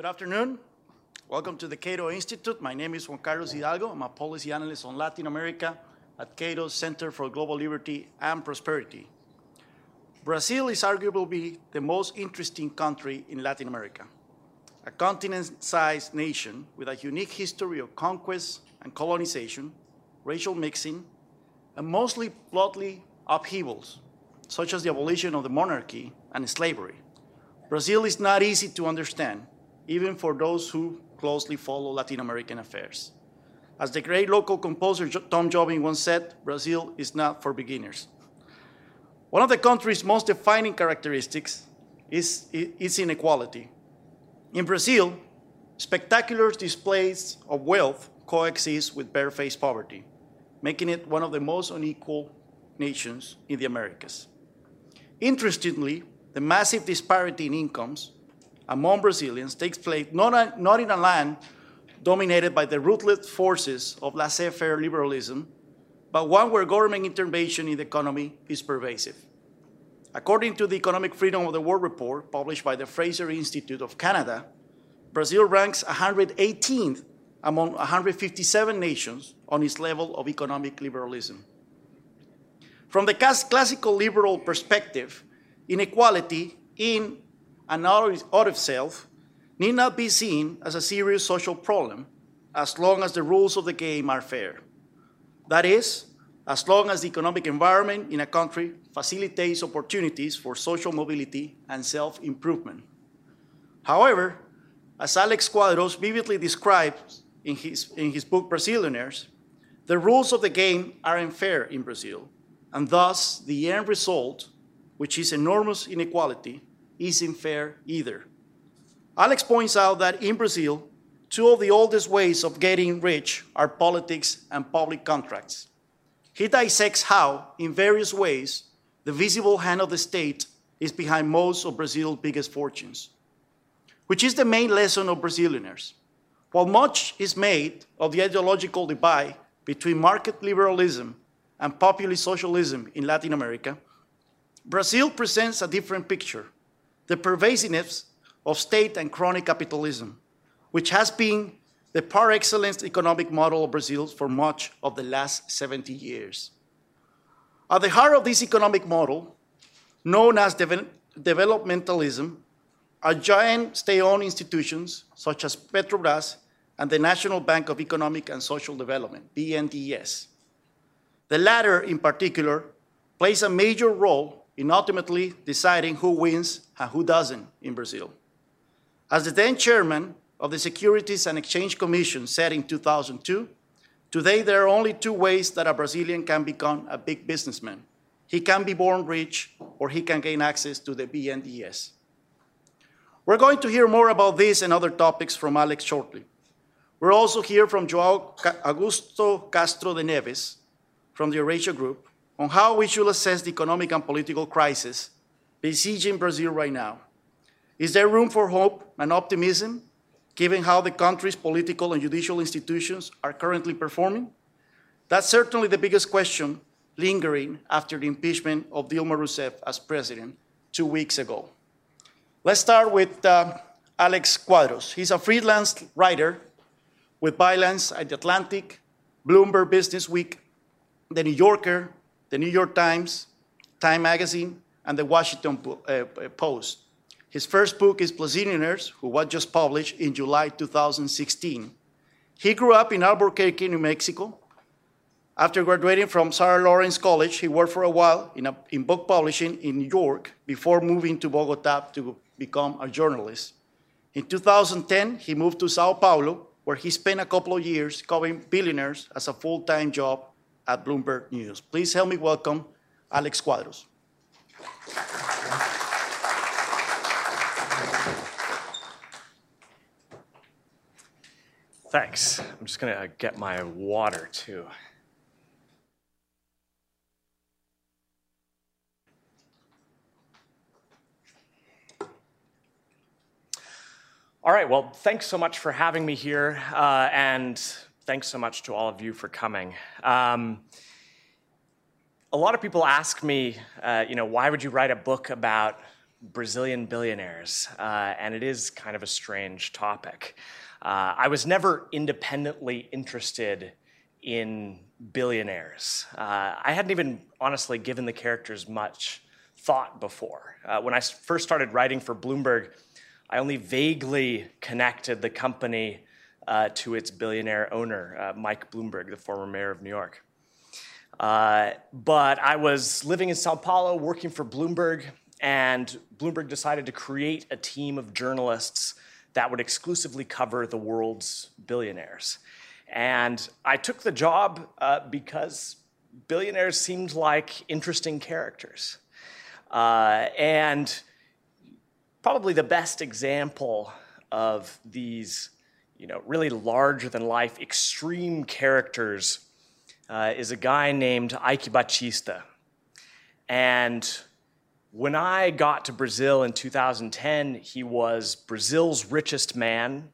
Good afternoon. Welcome to the Cato Institute. My name is Juan Carlos Hidalgo. I'm a policy analyst on Latin America at Cato's Center for Global Liberty and Prosperity. Brazil is arguably the most interesting country in Latin America, a continent sized nation with a unique history of conquest and colonization, racial mixing, and mostly bloody upheavals, such as the abolition of the monarchy and slavery. Brazil is not easy to understand, even for those who closely follow Latin American affairs. As the great local composer Tom Jobim once said, Brazil is not for beginners. One of the country's most defining characteristics is its inequality. In Brazil, spectacular displays of wealth coexist with barefaced poverty, making it one of the most unequal nations in the Americas. Interestingly, the massive disparity in incomes among Brazilians takes place not, not in a land dominated by the ruthless forces of laissez faire liberalism, but one where government intervention in the economy is pervasive. According to the Economic Freedom of the World report published by the Fraser Institute of Canada, Brazil ranks 118th among 157 nations on its level of economic liberalism. From the classical liberal perspective, inequality in and out of self need not be seen as a serious social problem as long as the rules of the game are fair. That is, as long as the economic environment in a country facilitates opportunities for social mobility and self improvement. However, as Alex Cuadros vividly describes in his, in his book Brazillionaires, the rules of the game are unfair in Brazil, and thus the end result, which is enormous inequality, isn't fair either. Alex points out that in Brazil, two of the oldest ways of getting rich are politics and public contracts. He dissects how, in various ways, the visible hand of the state is behind most of Brazil's biggest fortunes, which is the main lesson of Brazillionaires. While much is made of the ideological divide between market liberalism and populist socialism in Latin America, Brazil presents a different picture the pervasiveness of state and crony capitalism, which has been the par excellence economic model of Brazil for much of the last 70 years. At the heart of this economic model, known as de developmentalism, are giant state owned institutions such as Petrobras and the National Bank of Economic and Social Development, BNDES. The latter, in particular, plays a major role in ultimately deciding who wins and who doesn't in Brazil. As the then chairman of the Securities and Exchange Commission said in 2002, today there are only two ways that a Brazilian can become a big businessman. He can be born rich or he can gain access to the BNDES. We're going to hear more about this and other topics from Alex shortly. We'll also hear from Joao Augusto Castro de Neves from the Eurasia Group on how we should assess the economic and political crisis besieging Brazil right now. Is there room for hope and optimism, given how the country's political and judicial institutions are currently performing? That's certainly the biggest question lingering after the impeachment of Dilma Rousseff as president two weeks ago. Let's start with uh, Alex Cuadros. He's a freelance writer with bylines at The Atlantic, Bloomberg Business Week, The New Yorker, The New York Times, Time Magazine, and The Washington uh, Post. His first book is Brazillionaires, who was just published in July 2016. He grew up in Albuquerque, New Mexico. After graduating from Sarah Lawrence College, he worked for a while in, a, in book publishing in New York before moving to Bogota to become a journalist. In 2010, he moved to Sao Paulo, where he spent a couple of years covering billionaires as a full time job at Bloomberg News. Please help me welcome Alex Cuadros. Thanks. I'm just going to get my water too. All right, well, thanks so much for having me here, uh, and thanks so much to all of you for coming. Um, a lot of people ask me, uh, you know, why would you write a book about Brazilian billionaires, uh, and it is kind of a strange topic. Uh, I was never independently interested in billionaires. Uh, I hadn't even honestly given the characters much thought before. Uh, when I first started writing for Bloomberg, I only vaguely connected the company to its billionaire owner, uh, Mike Bloomberg, the former mayor of New York. Uh, but I was living in Sao Paulo, working for Bloomberg, and Bloomberg decided to create a team of journalists that would exclusively cover the world's billionaires. And I took the job uh, because billionaires seemed like interesting characters. Uh, and probably the best example of these, you know, really larger than life, extreme characters uh, is a guy named Eike Batista. And when I got to Brazil in 2010, he was Brazil's richest man,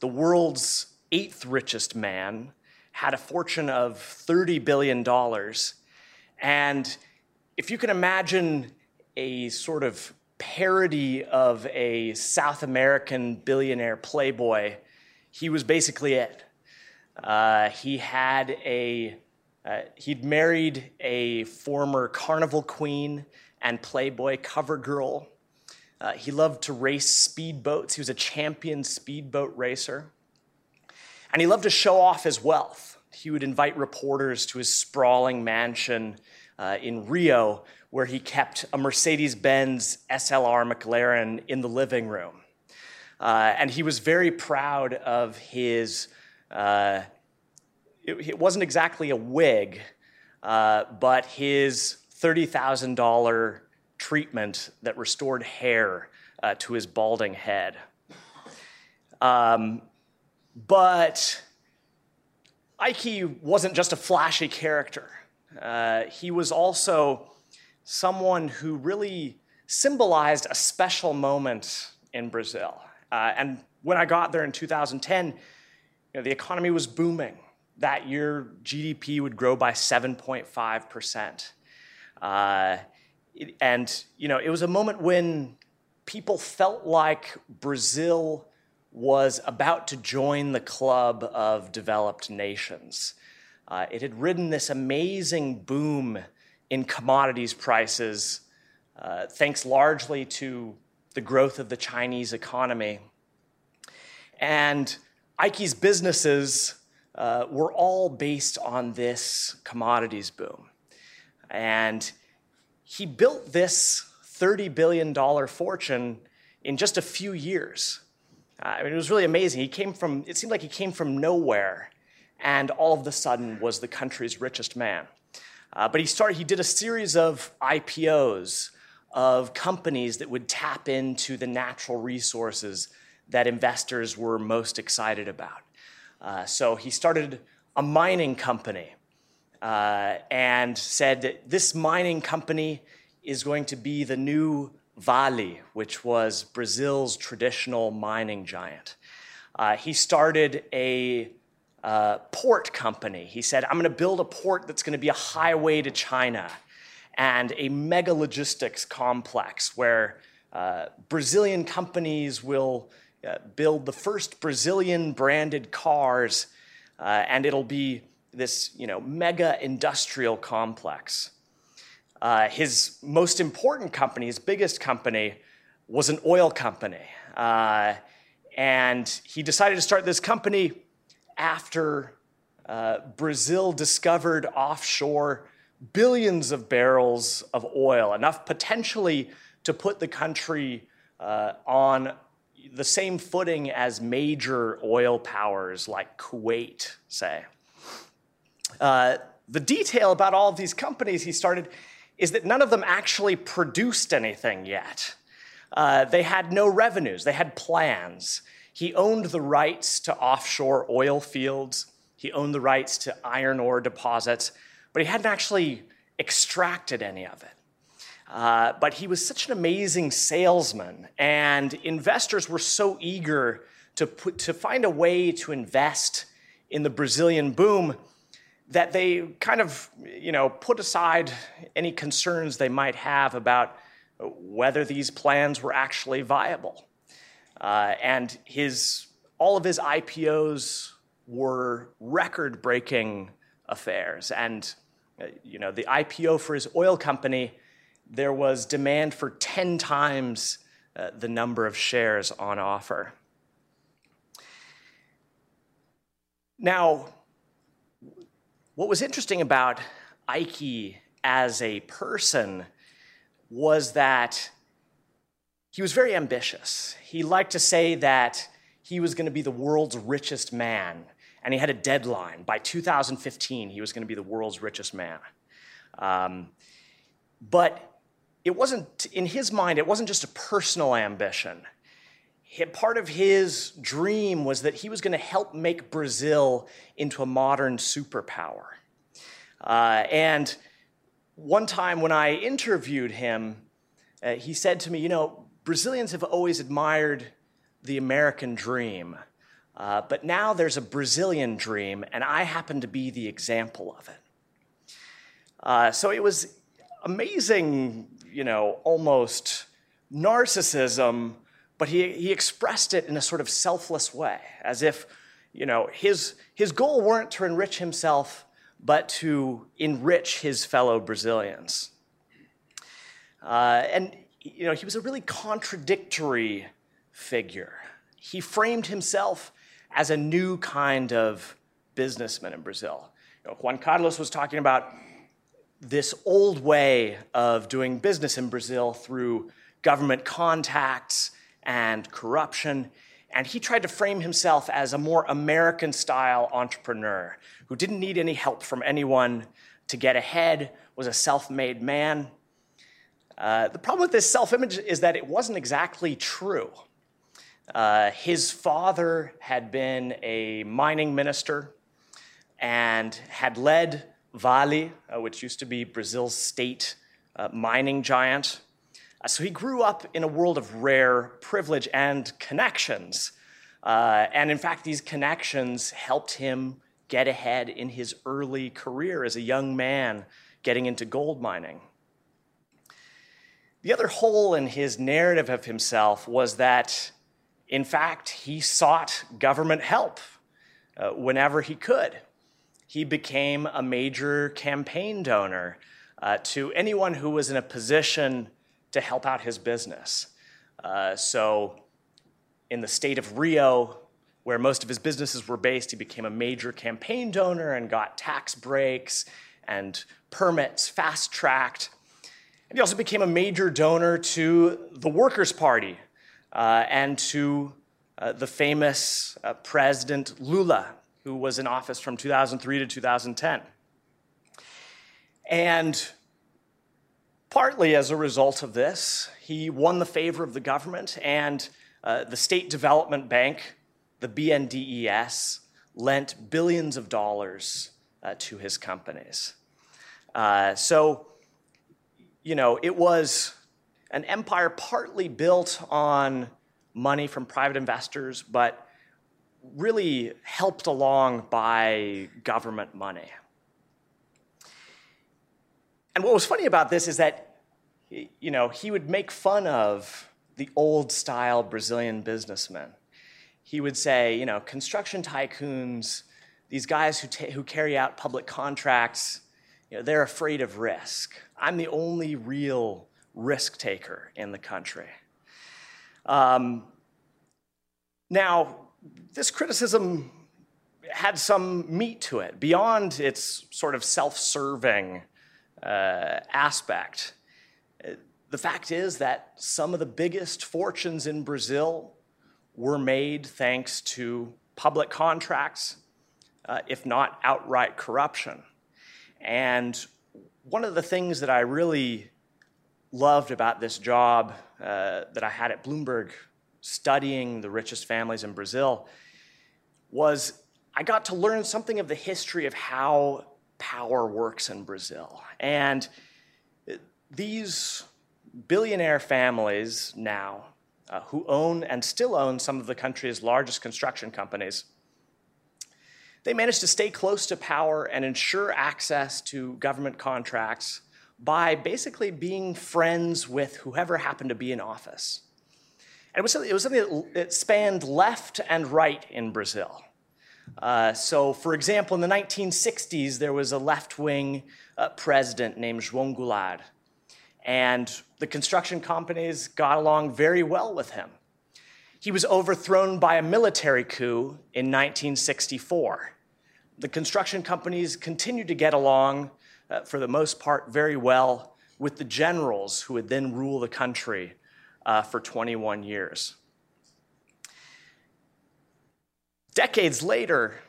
the world's eighth richest man, had a fortune of $30 billion. And if you can imagine a sort of parody of a South American billionaire playboy, he was basically it. Uh, he had a uh, he'd married a former carnival queen and Playboy cover girl. Uh, he loved to race speedboats. He was a champion speedboat racer. And he loved to show off his wealth. He would invite reporters to his sprawling mansion uh, in Rio, where he kept a Mercedes Benz SLR McLaren in the living room. Uh, and he was very proud of his, uh, it, it, wasn't exactly a wig, uh, but his $30,000 treatment that restored hair uh, to his balding head. Um, but Eike wasn't just a flashy character. Uh, he was also someone who really symbolized a special moment in Brazil. Uh, and when I got there in 2010, you know, the economy was booming. That year, GDP would grow by 7.5%. Uh, and you know, it was a moment when people felt like Brazil was about to join the club of developed nations. Uh, it had ridden this amazing boom in commodities prices, uh, thanks largely to the growth of the Chinese economy. And Eike's businesses uh, were all based on this commodities boom. And he built this $30 billion fortune in just a few years. Uh, I mean, it was really amazing. He came from, it seemed like he came from nowhere and all of a sudden was the country's richest man. Uh, but he started, he did a series of IPOs of companies that would tap into the natural resources that investors were most excited about. Uh, so he started a mining company uh, and said that this mining company is going to be the new Vale, which was Brazil's traditional mining giant. Uh, he started a uh, port company. He said, I'm going to build a port that's going to be a highway to China and a mega logistics complex where uh, Brazilian companies will uh, build the first Brazilian branded cars, uh, and it'll be this you know, mega industrial complex. Uh, his most important company, his biggest company, was an oil company. Uh, and he decided to start this company after uh, Brazil discovered offshore billions of barrels of oil, enough potentially to put the country uh, on the same footing as major oil powers like Kuwait, say. Uh, the detail about all of these companies he started is that none of them actually produced anything yet. Uh, they had no revenues, they had plans. He owned the rights to offshore oil fields, he owned the rights to iron ore deposits, but he hadn't actually extracted any of it. Uh, but he was such an amazing salesman, and investors were so eager to, put, to find a way to invest in the Brazilian boom that they kind of, you know, put aside any concerns they might have about whether these plans were actually viable. Uh, and his, all of his IPOs were record breaking affairs. And uh, you know, the IPO for his oil company, there was demand for 10 times uh, the number of shares on offer. Now, what was interesting about Eike as a person was that he was very ambitious. He liked to say that he was going to be the world's richest man, and he had a deadline. By 2015, he was going to be the world's richest man. Um, but it wasn't, in his mind, it wasn't just a personal ambition. Part of his dream was that he was going to help make Brazil into a modern superpower. Uh, and one time when I interviewed him, uh, he said to me, You know, Brazilians have always admired the American dream, uh, but now there's a Brazilian dream, and I happen to be the example of it. Uh, so it was amazing, you know, almost narcissism, but he, he expressed it in a sort of selfless way, as if, you know, his, his goal weren't to enrich himself but to enrich his fellow Brazilians. Uh, and you know, he was a really contradictory figure. He framed himself as a new kind of businessman in Brazil. You know, Juan Carlos was talking about this old way of doing business in Brazil through government contacts and corruption. And he tried to frame himself as a more American style entrepreneur who didn't need any help from anyone to get ahead, was a self made man. Uh, the problem with this self image is that it wasn't exactly true. Uh, his father had been a mining minister and had led Vale, uh, which used to be Brazil's state uh, mining giant. Uh, so he grew up in a world of rare privilege and connections. Uh, and in fact, these connections helped him get ahead in his early career as a young man getting into gold mining. The other hole in his narrative of himself was that, in fact, he sought government help uh, whenever he could. He became a major campaign donor uh, to anyone who was in a position to help out his business. Uh, so, in the state of Rio, where most of his businesses were based, he became a major campaign donor and got tax breaks and permits fast tracked. And he also became a major donor to the Workers' Party uh, and to uh, the famous uh, President Lula, who was in office from 2003 to 2010. And partly as a result of this, he won the favor of the government and uh, the State Development Bank the BNDES lent billions of dollars uh, to his companies. Uh, so, you know, it was an empire partly built on money from private investors, but really helped along by government money. And what was funny about this is that, you know, he would make fun of the old style Brazilian businessmen he would say, you know, construction tycoons, these guys who, ta- who carry out public contracts, you know, they're afraid of risk. I'm the only real risk taker in the country. Um, now, this criticism had some meat to it beyond its sort of self serving uh, aspect. The fact is that some of the biggest fortunes in Brazil were made thanks to public contracts, uh, if not outright corruption. And one of the things that I really loved about this job uh, that I had at Bloomberg, studying the richest families in Brazil, was I got to learn something of the history of how power works in Brazil. And these billionaire families now uh, who own and still own some of the country's largest construction companies. They managed to stay close to power and ensure access to government contracts by basically being friends with whoever happened to be in office. And it was, it was something that spanned left and right in Brazil. Uh, so, for example, in the 1960s, there was a left wing uh, president named João Goulart. And the construction companies got along very well with him. He was overthrown by a military coup in 1964. The construction companies continued to get along, uh, for the most part, very well with the generals who would then rule the country uh, for 21 years. Decades later,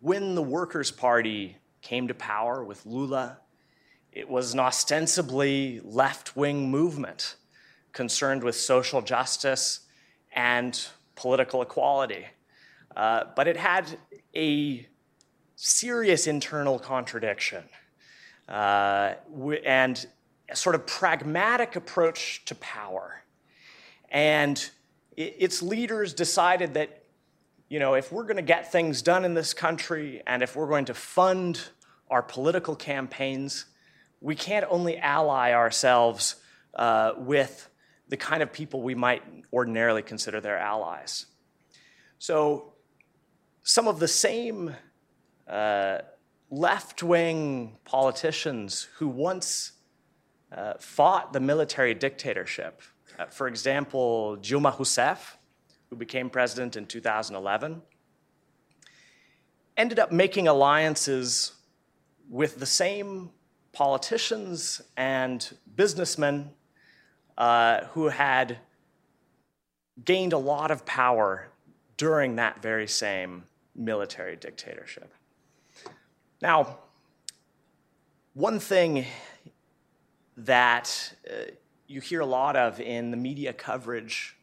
when the Workers' Party came to power with Lula, it was an ostensibly left wing movement concerned with social justice and political equality. Uh, but it had a serious internal contradiction uh, and a sort of pragmatic approach to power. And its leaders decided that, you know, if we're going to get things done in this country and if we're going to fund our political campaigns, we can't only ally ourselves uh, with the kind of people we might ordinarily consider their allies. So, some of the same uh, left wing politicians who once uh, fought the military dictatorship uh, for example, Dilma Rousseff, who became president in 2011, ended up making alliances with the same politicians and businessmen uh, who had gained a lot of power during that very same military dictatorship. Now, one thing that uh, you hear a lot of in the media coverage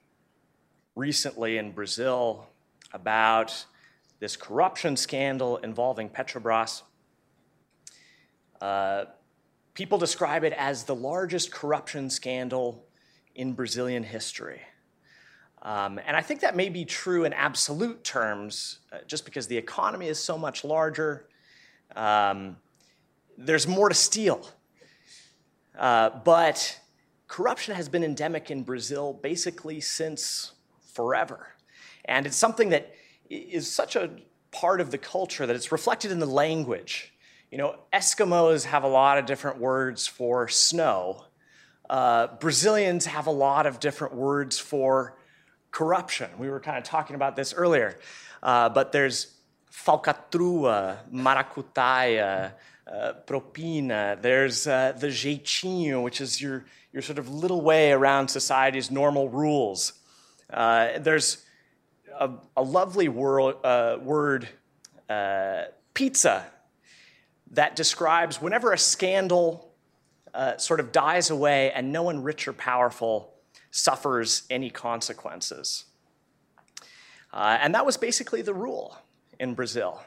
recently in Brazil about this corruption scandal involving Petrobras. Uh, people describe it as the largest corruption scandal in Brazilian history. Um, and I think that may be true in absolute terms, uh, just because the economy is so much larger. Um, there's more to steal. Uh, but corruption has been endemic in Brazil basically since forever. And it's something that is such a part of the culture that it's reflected in the language. You know, Eskimos have a lot of different words for snow. Uh, Brazilians have a lot of different words for corruption. We were kind of talking about this earlier. Uh, but there's falcatrua, maracutaia, uh, propina. There's uh, the jeitinho, which is your your sort of little way around society's normal rules. Uh, there's a, a lovely uh, word, uh, pizza, that describes whenever a scandal uh, sort of dies away and no one rich or powerful suffers any consequences. And that was basically the rule in Brazil.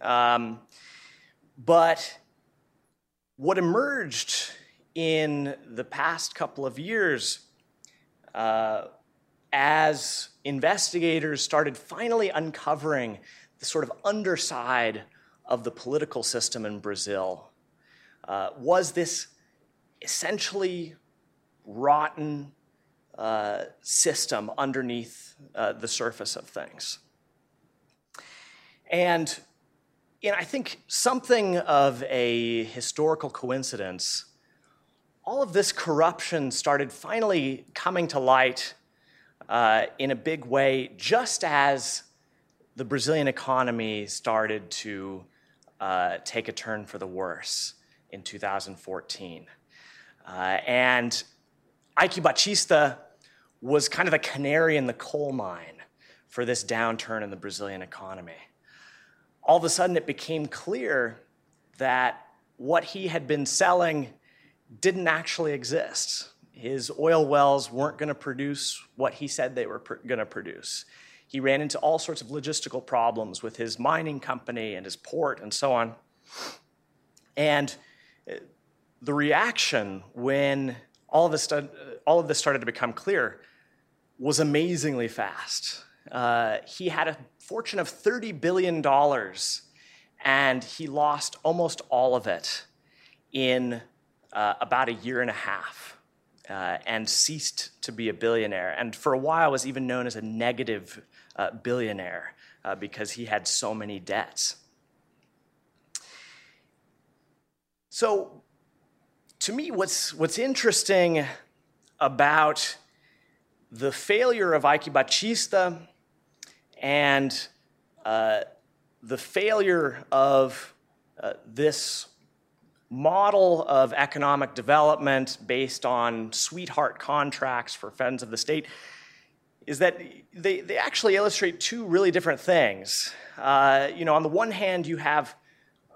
Um, but what emerged in the past couple of years, uh, as investigators started finally uncovering the sort of underside of the political system in Brazil, uh, was this essentially rotten uh, system underneath uh, the surface of things. And in, I think, something of a historical coincidence, all of this corruption started finally coming to light uh, in a big way just as the Brazilian economy started to uh, take a turn for the worse in 2014. Uh, and Eike Batista was kind of the canary in the coal mine for this downturn in the Brazilian economy. All of a sudden, it became clear that what he had been selling didn't actually exist. His oil wells weren't going to produce what he said they were pr- going to produce. He ran into all sorts of logistical problems with his mining company and his port and so on. And uh, the reaction when all of this, all of this started to become clear was amazingly fast. Uh, he had a fortune of $30 billion, and he lost almost all of it in uh, about a year and a half uh, and ceased to be a billionaire. And for a while was even known as a negative uh, billionaire uh, because he had so many debts. So, to me, what's, what's interesting about the failure of Eike Batista and uh, the failure of uh, this model of economic development based on sweetheart contracts for friends of the state is that they, they actually illustrate two really different things. Uh, you know, on the one hand, you have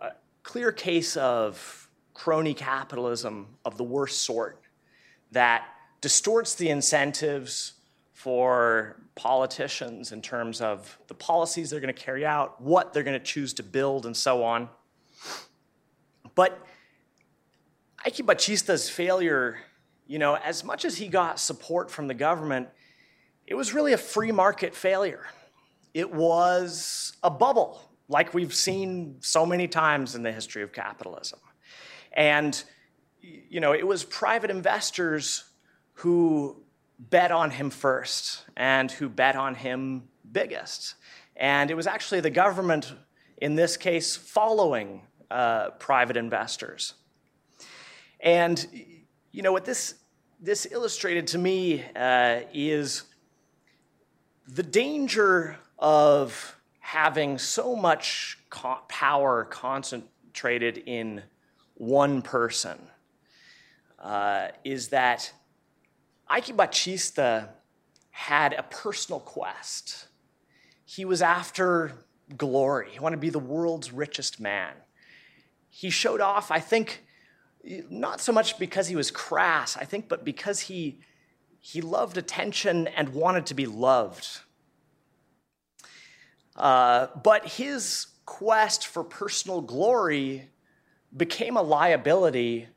a clear case of crony capitalism of the worst sort that distorts the incentives for politicians in terms of the policies they're going to carry out, what they're going to choose to build, and so on. But Eike Batista's failure, you know, as much as he got support from the government, it was really a free market failure. It was a bubble, like we've seen so many times in the history of capitalism. And, you know, it was private investors who bet on him first and who bet on him biggest. And it was actually the government, in this case, following uh, private investors. And you know what this this illustrated to me uh, is the danger of having so much co- power concentrated in one person. Uh, is that Eike Batista had a personal quest. He was after glory. He wanted to be the world's richest man. He showed off, I think, not so much because he was crass, I think, but because he, he loved attention and wanted to be loved. Uh, but his quest for personal glory became a liability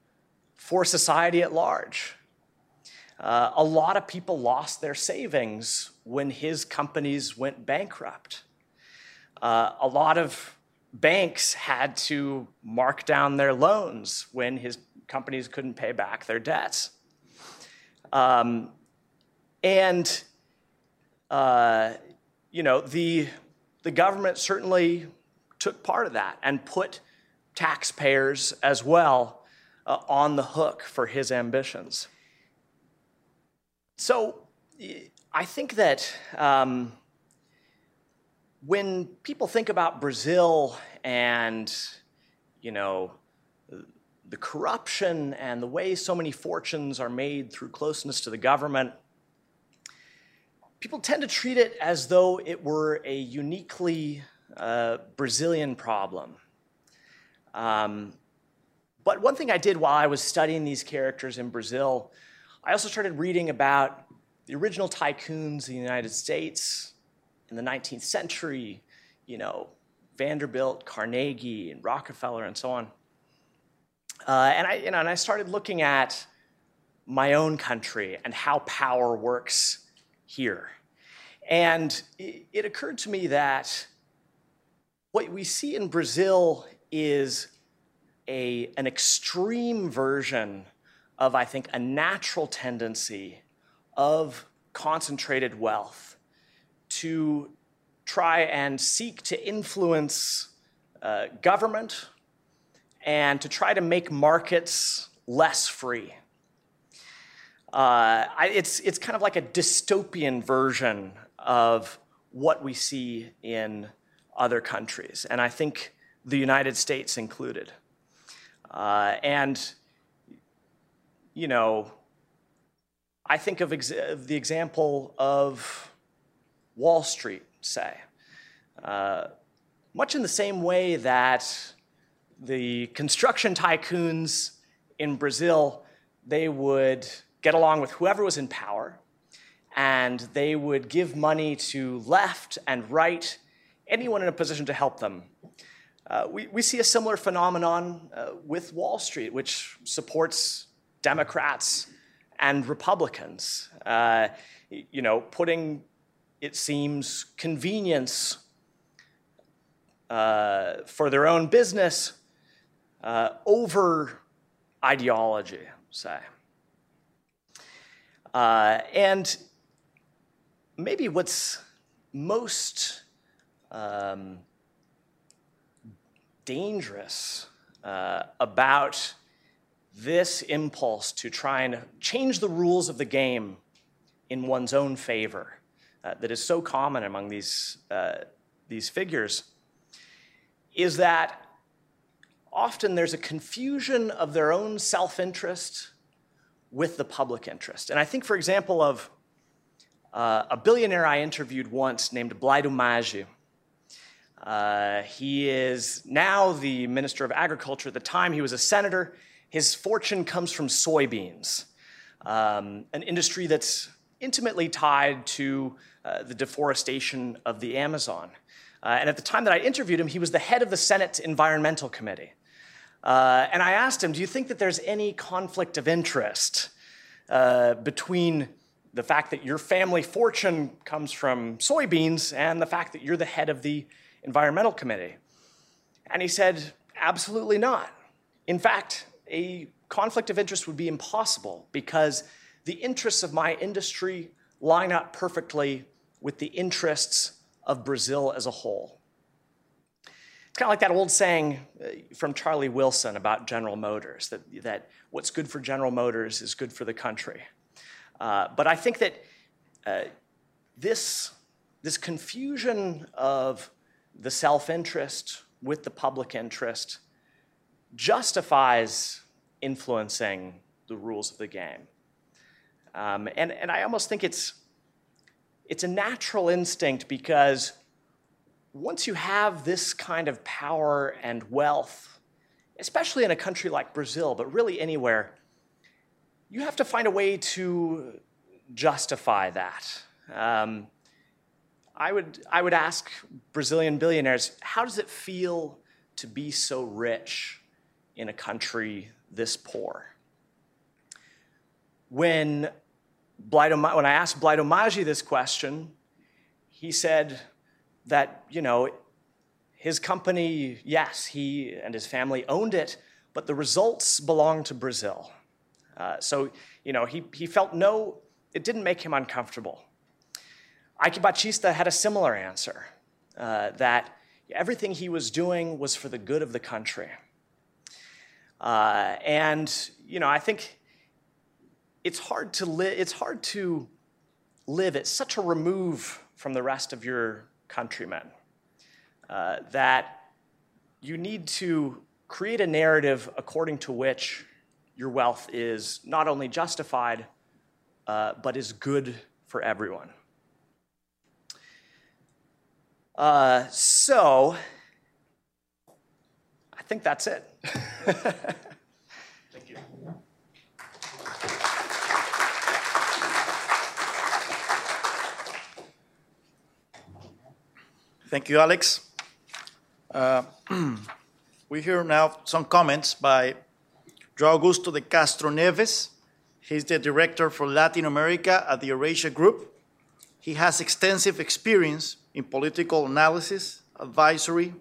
for society at large. Uh, a lot of people lost their savings when his companies went bankrupt. Uh, a lot of banks had to mark down their loans when his companies couldn't pay back their debts. Um, and, uh, you know, the, the government certainly took part of that and put taxpayers as well uh, on the hook for his ambitions. So I think that um, when people think about Brazil and, you know, the corruption and the way so many fortunes are made through closeness to the government, people tend to treat it as though it were a uniquely uh, Brazilian problem. Um, but one thing I did while I was studying these characters in Brazil, I also started reading about the original tycoons in the United States in the 19th century, you know, Vanderbilt, Carnegie, and Rockefeller, and so on. Uh, and, I, you know, and I started looking at my own country and how power works here. And it, it occurred to me that what we see in Brazil is a, an extreme version of, I think, a natural tendency of concentrated wealth to try and seek to influence uh, government and to try to make markets less free. Uh, I, it's, it's kind of like a dystopian version of what we see in other countries, and I think the United States included. Uh, and, you know, I think of, ex- of the example of Wall Street, say. Uh, much in the same way that the construction tycoons in Brazil, they would get along with whoever was in power, and they would give money to left and right, anyone in a position to help them. Uh, we, we see a similar phenomenon uh, with Wall Street, which supports Democrats and Republicans. Uh, you know, putting, it seems, convenience uh, for their own business uh, over ideology, say. Uh, and maybe what's most um, dangerous uh, about this impulse to try and change the rules of the game in one's own favor uh, that is so common among these, uh, these figures is that often there's a confusion of their own self interest with the public interest. And I think, for example, of uh, a billionaire I interviewed once named Blairo Maggi. Uh, he is now the Minister of Agriculture. At the time, he was a senator. His fortune comes from soybeans, um, an industry that's intimately tied to uh, the deforestation of the Amazon. Uh, and at the time that I interviewed him, he was the head of the Senate Environmental Committee. Uh, and I asked him, Do you think that there's any conflict of interest uh, between the fact that your family fortune comes from soybeans and the fact that you're the head of the Environmental Committee? And he said, Absolutely not. In fact, a conflict of interest would be impossible because the interests of my industry line up perfectly with the interests of Brazil as a whole. It's kind of like that old saying uh, from Charlie Wilson about General Motors that, that what's good for General Motors is good for the country. Uh, but I think that uh, this, this confusion of the self interest with the public interest justifies influencing the rules of the game. Um, and, and I almost think it's, it's a natural instinct because once you have this kind of power and wealth, especially in a country like Brazil, but really anywhere, you have to find a way to justify that. Um, I, would, I would ask Brazilian billionaires how does it feel to be so rich in a country this poor? When, when I asked Blairo Maggi this question, he said that, you know, his company, yes, he and his family owned it, but the results belonged to Brazil. Uh, so, you know, he, he felt no, it didn't make him uncomfortable. Eike Batista had a similar answer uh, that everything he was doing was for the good of the country. Uh, and, you know, I think it's hard to live, it's hard to live at such a remove from the rest of your countrymen uh, that you need to create a narrative according to which your wealth is not only justified, uh, but is good for everyone. Uh, so, think that's it. Thank you. Thank you, Alex. Uh, we hear now some comments by João Augusto de Castro Neves. He's the director for Latin America at the Eurasia Group. He has extensive experience in political analysis, advisory,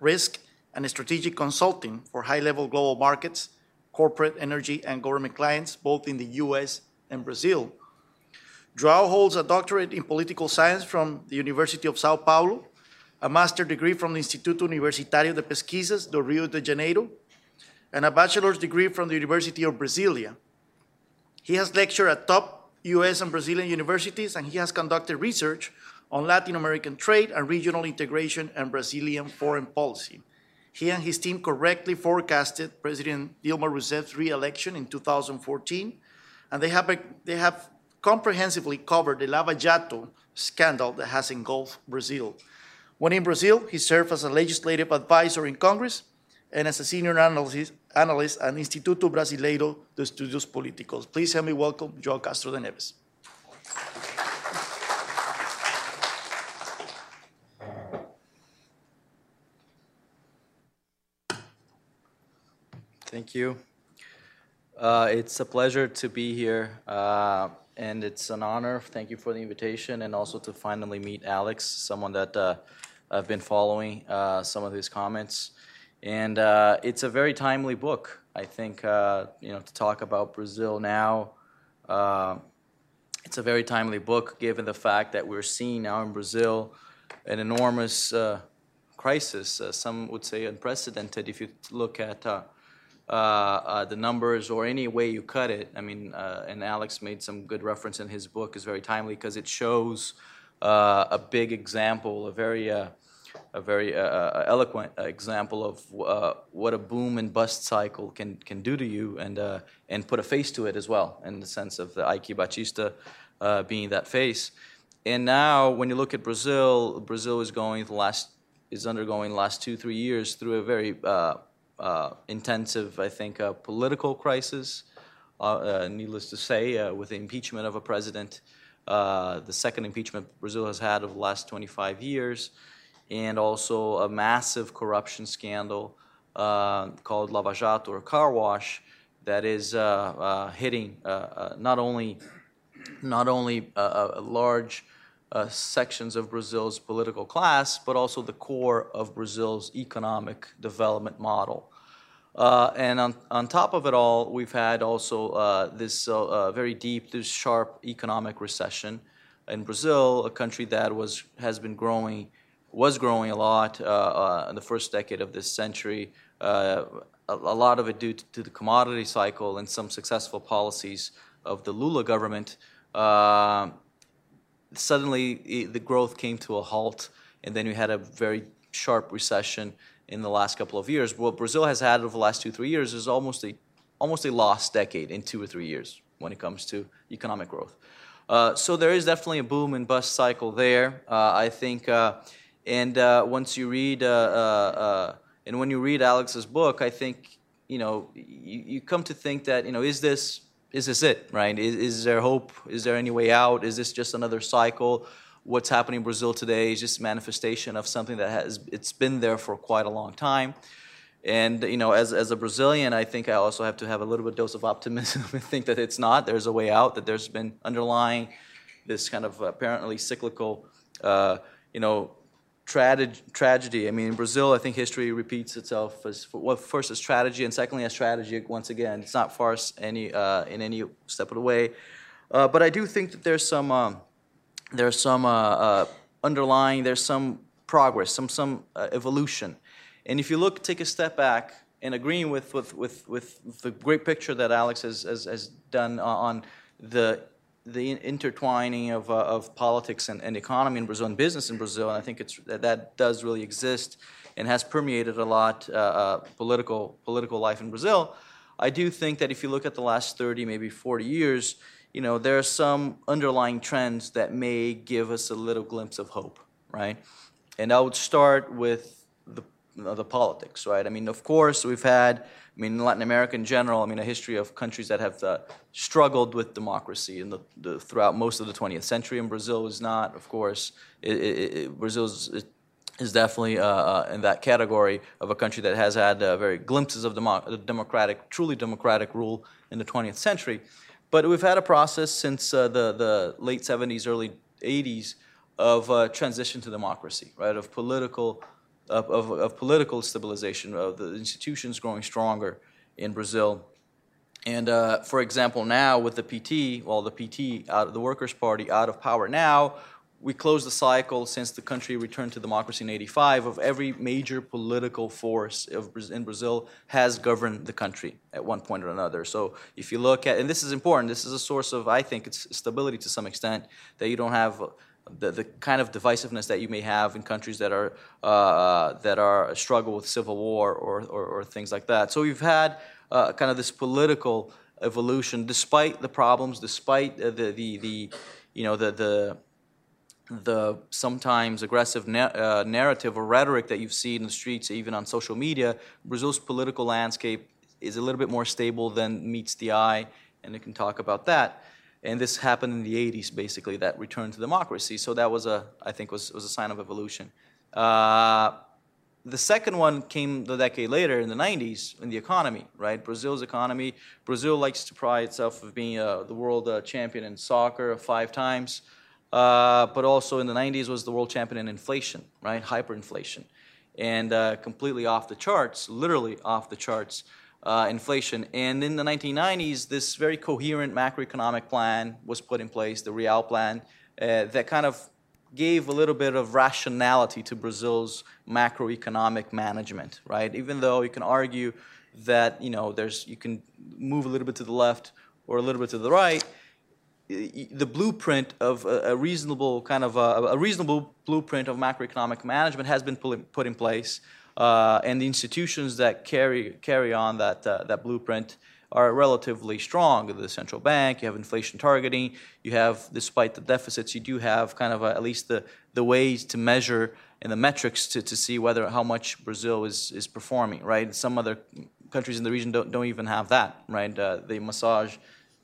risk, and strategic consulting for high level global markets, corporate, energy, and government clients, both in the US and Brazil. Joao holds a doctorate in political science from the University of Sao Paulo, a master's degree from the Instituto Universitário de Pesquisas do Rio de Janeiro, and a bachelor's degree from the University of Brasilia. He has lectured at top US and Brazilian universities, and he has conducted research on Latin American trade and regional integration and Brazilian foreign policy. He and his team correctly forecasted President Dilma Rousseff's re-election in 2014, and they have, they have comprehensively covered the Lava Jato scandal that has engulfed Brazil. When in Brazil, he served as a legislative advisor in Congress and as a senior analyst, analyst at Instituto Brasileiro de Estudios Políticos. Please help me welcome João Castro de Neves. Thank you. Uh, it's a pleasure to be here, uh, and it's an honor. Thank you for the invitation, and also to finally meet Alex, someone that uh, I've been following uh, some of his comments. And uh, it's a very timely book. I think uh, you know to talk about Brazil now, it's a very timely book given the fact that we're seeing now in Brazil an enormous crisis. Some would say unprecedented if you look at uh, uh, the numbers or any way you cut it. I mean, uh, and Alex made some good reference in his book is very timely because it shows uh, a big example, a very uh, a very uh, eloquent example of what a boom and bust cycle can can do to you, and and put a face to it as well, in the sense of the Eike Batista being that face. And now, when you look at Brazil, Brazil is going the last is undergoing the last two three years through a very uh, intensive, I think, uh, political crisis. Uh, uh, needless to say, uh, with the impeachment of a president, the second impeachment Brazil has had of the last 25 years, and also a massive corruption scandal called Lava Jato or car wash that is hitting not only not only large uh, sections of Brazil's political class, but also the core of Brazil's economic development model. Uh, and on, on top of it all, we've had also uh, this uh, uh, very deep, this sharp economic recession in Brazil, a country that was has been growing, was growing a lot uh, uh, in the first decade of this century. A, a lot of it due to, to the commodity cycle and some successful policies of the Lula government. Suddenly, the growth came to a halt, and then we had a very sharp recession in the last couple of years. What Brazil has had over the last two, three years is almost a almost a lost decade in two or three years when it comes to economic growth. Uh, so there is definitely a boom and bust cycle there. Uh, I think, uh, and uh, once you read, uh, uh, and when you read Alex's book, I think you know you, you come to think that you know is this is this it right? Is, is there hope? Is there any way out? Is this just another cycle? What's happening in Brazil today is just a manifestation of something that has it's been there for quite a long time. And you know, as, as a Brazilian, I think I also have to have a little bit dose of optimism and think that it's not. There's a way out. That there's been underlying this kind of apparently cyclical, uh, you know, tragedy. Tragedy. I mean, in Brazil, I think history repeats itself as well, first as tragedy, and secondly as tragedy. Once again, it's not farce any uh, in any step of the way. Uh, but I do think that there's some um, there's some uh, uh, underlying there's some progress, some some uh, evolution. And if you look, take a step back, and agreeing with with with, with the great picture that Alex has has, has done on the the intertwining of, uh, of politics and, and economy in Brazil and business in Brazil, and I think it's that, that does really exist and has permeated a lot uh, uh, political political life in Brazil. I do think that if you look at the last 30, maybe 40 years, you know, there are some underlying trends that may give us a little glimpse of hope, right? And I would start with the, you know, the politics, right? I mean, of course, we've had, I mean, in Latin America in general, I mean, a history of countries that have uh, struggled with democracy in the, the, throughout most of the 20th century, and Brazil is not, of course. It, it, it, Brazil is, is definitely uh, uh, in that category of a country that has had uh, very glimpses of demo- democratic, truly democratic rule in the 20th century. But we've had a process since uh, the, the late 70s, early 80s of uh, transition to democracy, right? Of political, of, of, of political stabilization, of the institutions growing stronger in Brazil. And uh, for example, now with the PT, well, the PT, out of the Workers' Party, out of power now, we closed the cycle since the country returned to democracy in 85 of every major political force of, in Brazil has governed the country at one point or another. So if you look at, and this is important, this is a source of, I think, it's stability to some extent, that you don't have the, the kind of divisiveness that you may have in countries that are, uh, that are struggle with civil war or, or, or things like that. So we've had uh, kind of this political evolution despite the problems, despite uh, the, the, the, you know, the, the, the sometimes aggressive na- uh, narrative or rhetoric that you see in the streets, even on social media, Brazil's political landscape is a little bit more stable than meets the eye, and we can talk about that. And this happened in the 80s, basically, that return to democracy. So that was a, I think, was, was a sign of evolution. Uh, the second one came the decade later in the 90s in the economy, right? Brazil's economy. Brazil likes to pride itself of being uh, the world uh, champion in soccer five times, uh, but also in the 90s was the world champion in inflation, right? Hyperinflation. And uh, completely off the charts, literally off the charts, uh, inflation. And in the 1990s, this very coherent macroeconomic plan was put in place, the Real Plan, uh, that kind of gave a little bit of rationality to Brazil's macroeconomic management, right? Even though you can argue that you know there's you can move a little bit to the left or a little bit to the right, the blueprint of a, reasonable kind of a, a, reasonable blueprint of macroeconomic management has been put in place, uh, and the institutions that carry carry on that uh, that blueprint are relatively strong. The central bank, you have inflation targeting, you have, despite the deficits, you do have kind of a, at least the, the ways to measure and the metrics to, to see whether how much Brazil is, is performing, right? Some other countries in the region don't, don't even have that, right? Uh, they massage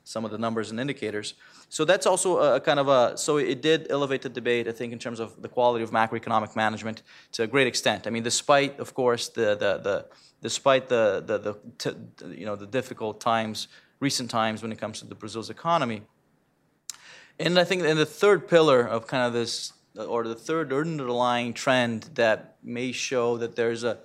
some of the numbers and indicators. So that's also a, kind of a, so it did elevate the debate, I think, in terms of the quality of macroeconomic management to a great extent. I mean, despite, of course, the, the, the despite the, the, the t- you know, the difficult times, recent times when it comes to the Brazil's economy. And I think in the third pillar of kind of this, or the third underlying trend that may show that there's a,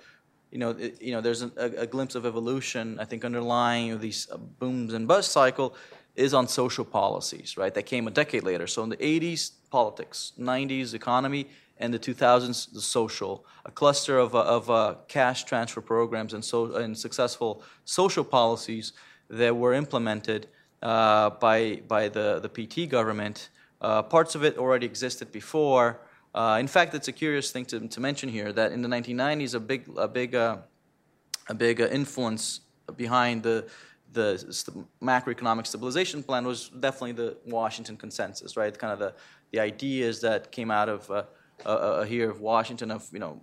you know, it, you know, there's a, a, glimpse of evolution. I think underlying these booms and bust cycle is on social policies, right? That came a decade later. So in the 80s, politics, 90s, economy, and the 2000s, the social, a cluster of, uh, of uh, cash transfer programs and, so, and successful social policies that were implemented uh, by, by the, the PT government. Uh, parts of it already existed before. Uh, in fact, it's a curious thing to, to mention here that in the 1990s, a big, a big, uh, a big influence behind the, the macroeconomic stabilization plan was definitely the Washington consensus, right? Kind of the, the ideas that came out of uh, uh, here of Washington of you know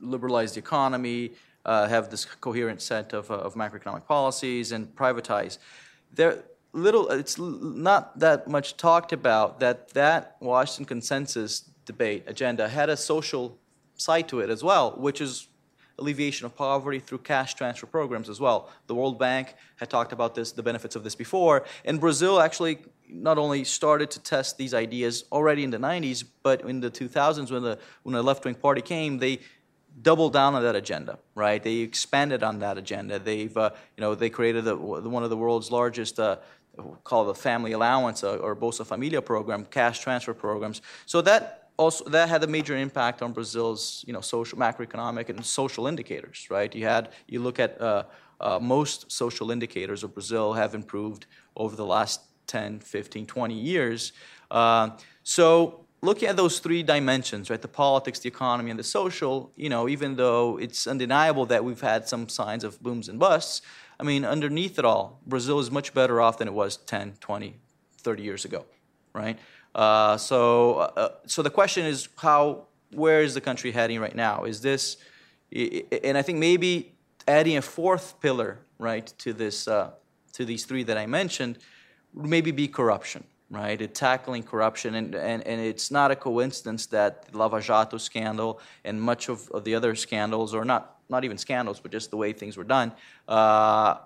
liberalize the economy, uh, have this coherent set of, uh, of macroeconomic policies, and privatize. There little it's not that much talked about that that Washington consensus debate agenda had a social side to it as well, which is alleviation of poverty through cash transfer programs as well. The World Bank had talked about this, the benefits of this before, and Brazil actually not only started to test these ideas already in the 90s, but in the 2000s when the when the left wing party came, they doubled down on that agenda, right? They expanded on that agenda. They've uh, you know they created one of the world's largest. Uh, called the family allowance uh, or Bolsa Familia program, cash transfer programs. So that also that had a major impact on Brazil's you know social macroeconomic and social indicators, right? You had you look at uh, uh, most social indicators of Brazil have improved over the last 10, 15, 20 years. Uh, so looking at those three dimensions, right, the politics, the economy, and the social, you know, even though it's undeniable that we've had some signs of booms and busts, I mean, underneath it all, Brazil is much better off than it was 10, 20, 30 years ago, right? Uh, so, uh, so the question is how, where is the country heading right now? Is this, and I think maybe adding a fourth pillar, right, to this, uh, to these three that I mentioned, maybe be corruption, right? It, tackling corruption, and, and, and it's not a coincidence that the Lava Jato scandal and much of, of the other scandals, or not, not even scandals, but just the way things were done, uh,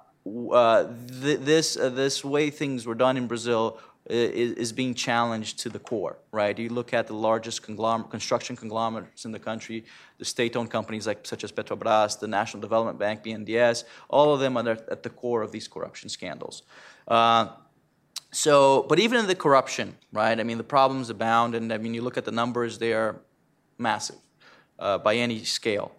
uh, th- this, uh, this way things were done in Brazil is, is, being challenged to the core, right? You look at the largest conglomer- construction conglomerates in the country, the state-owned companies like such as Petrobras, the National Development Bank, BNDES, all of them are at the core of these corruption scandals. Uh, so, but even in the corruption, right? I mean, the problems abound, and I mean, you look at the numbers; they are massive uh, by any scale.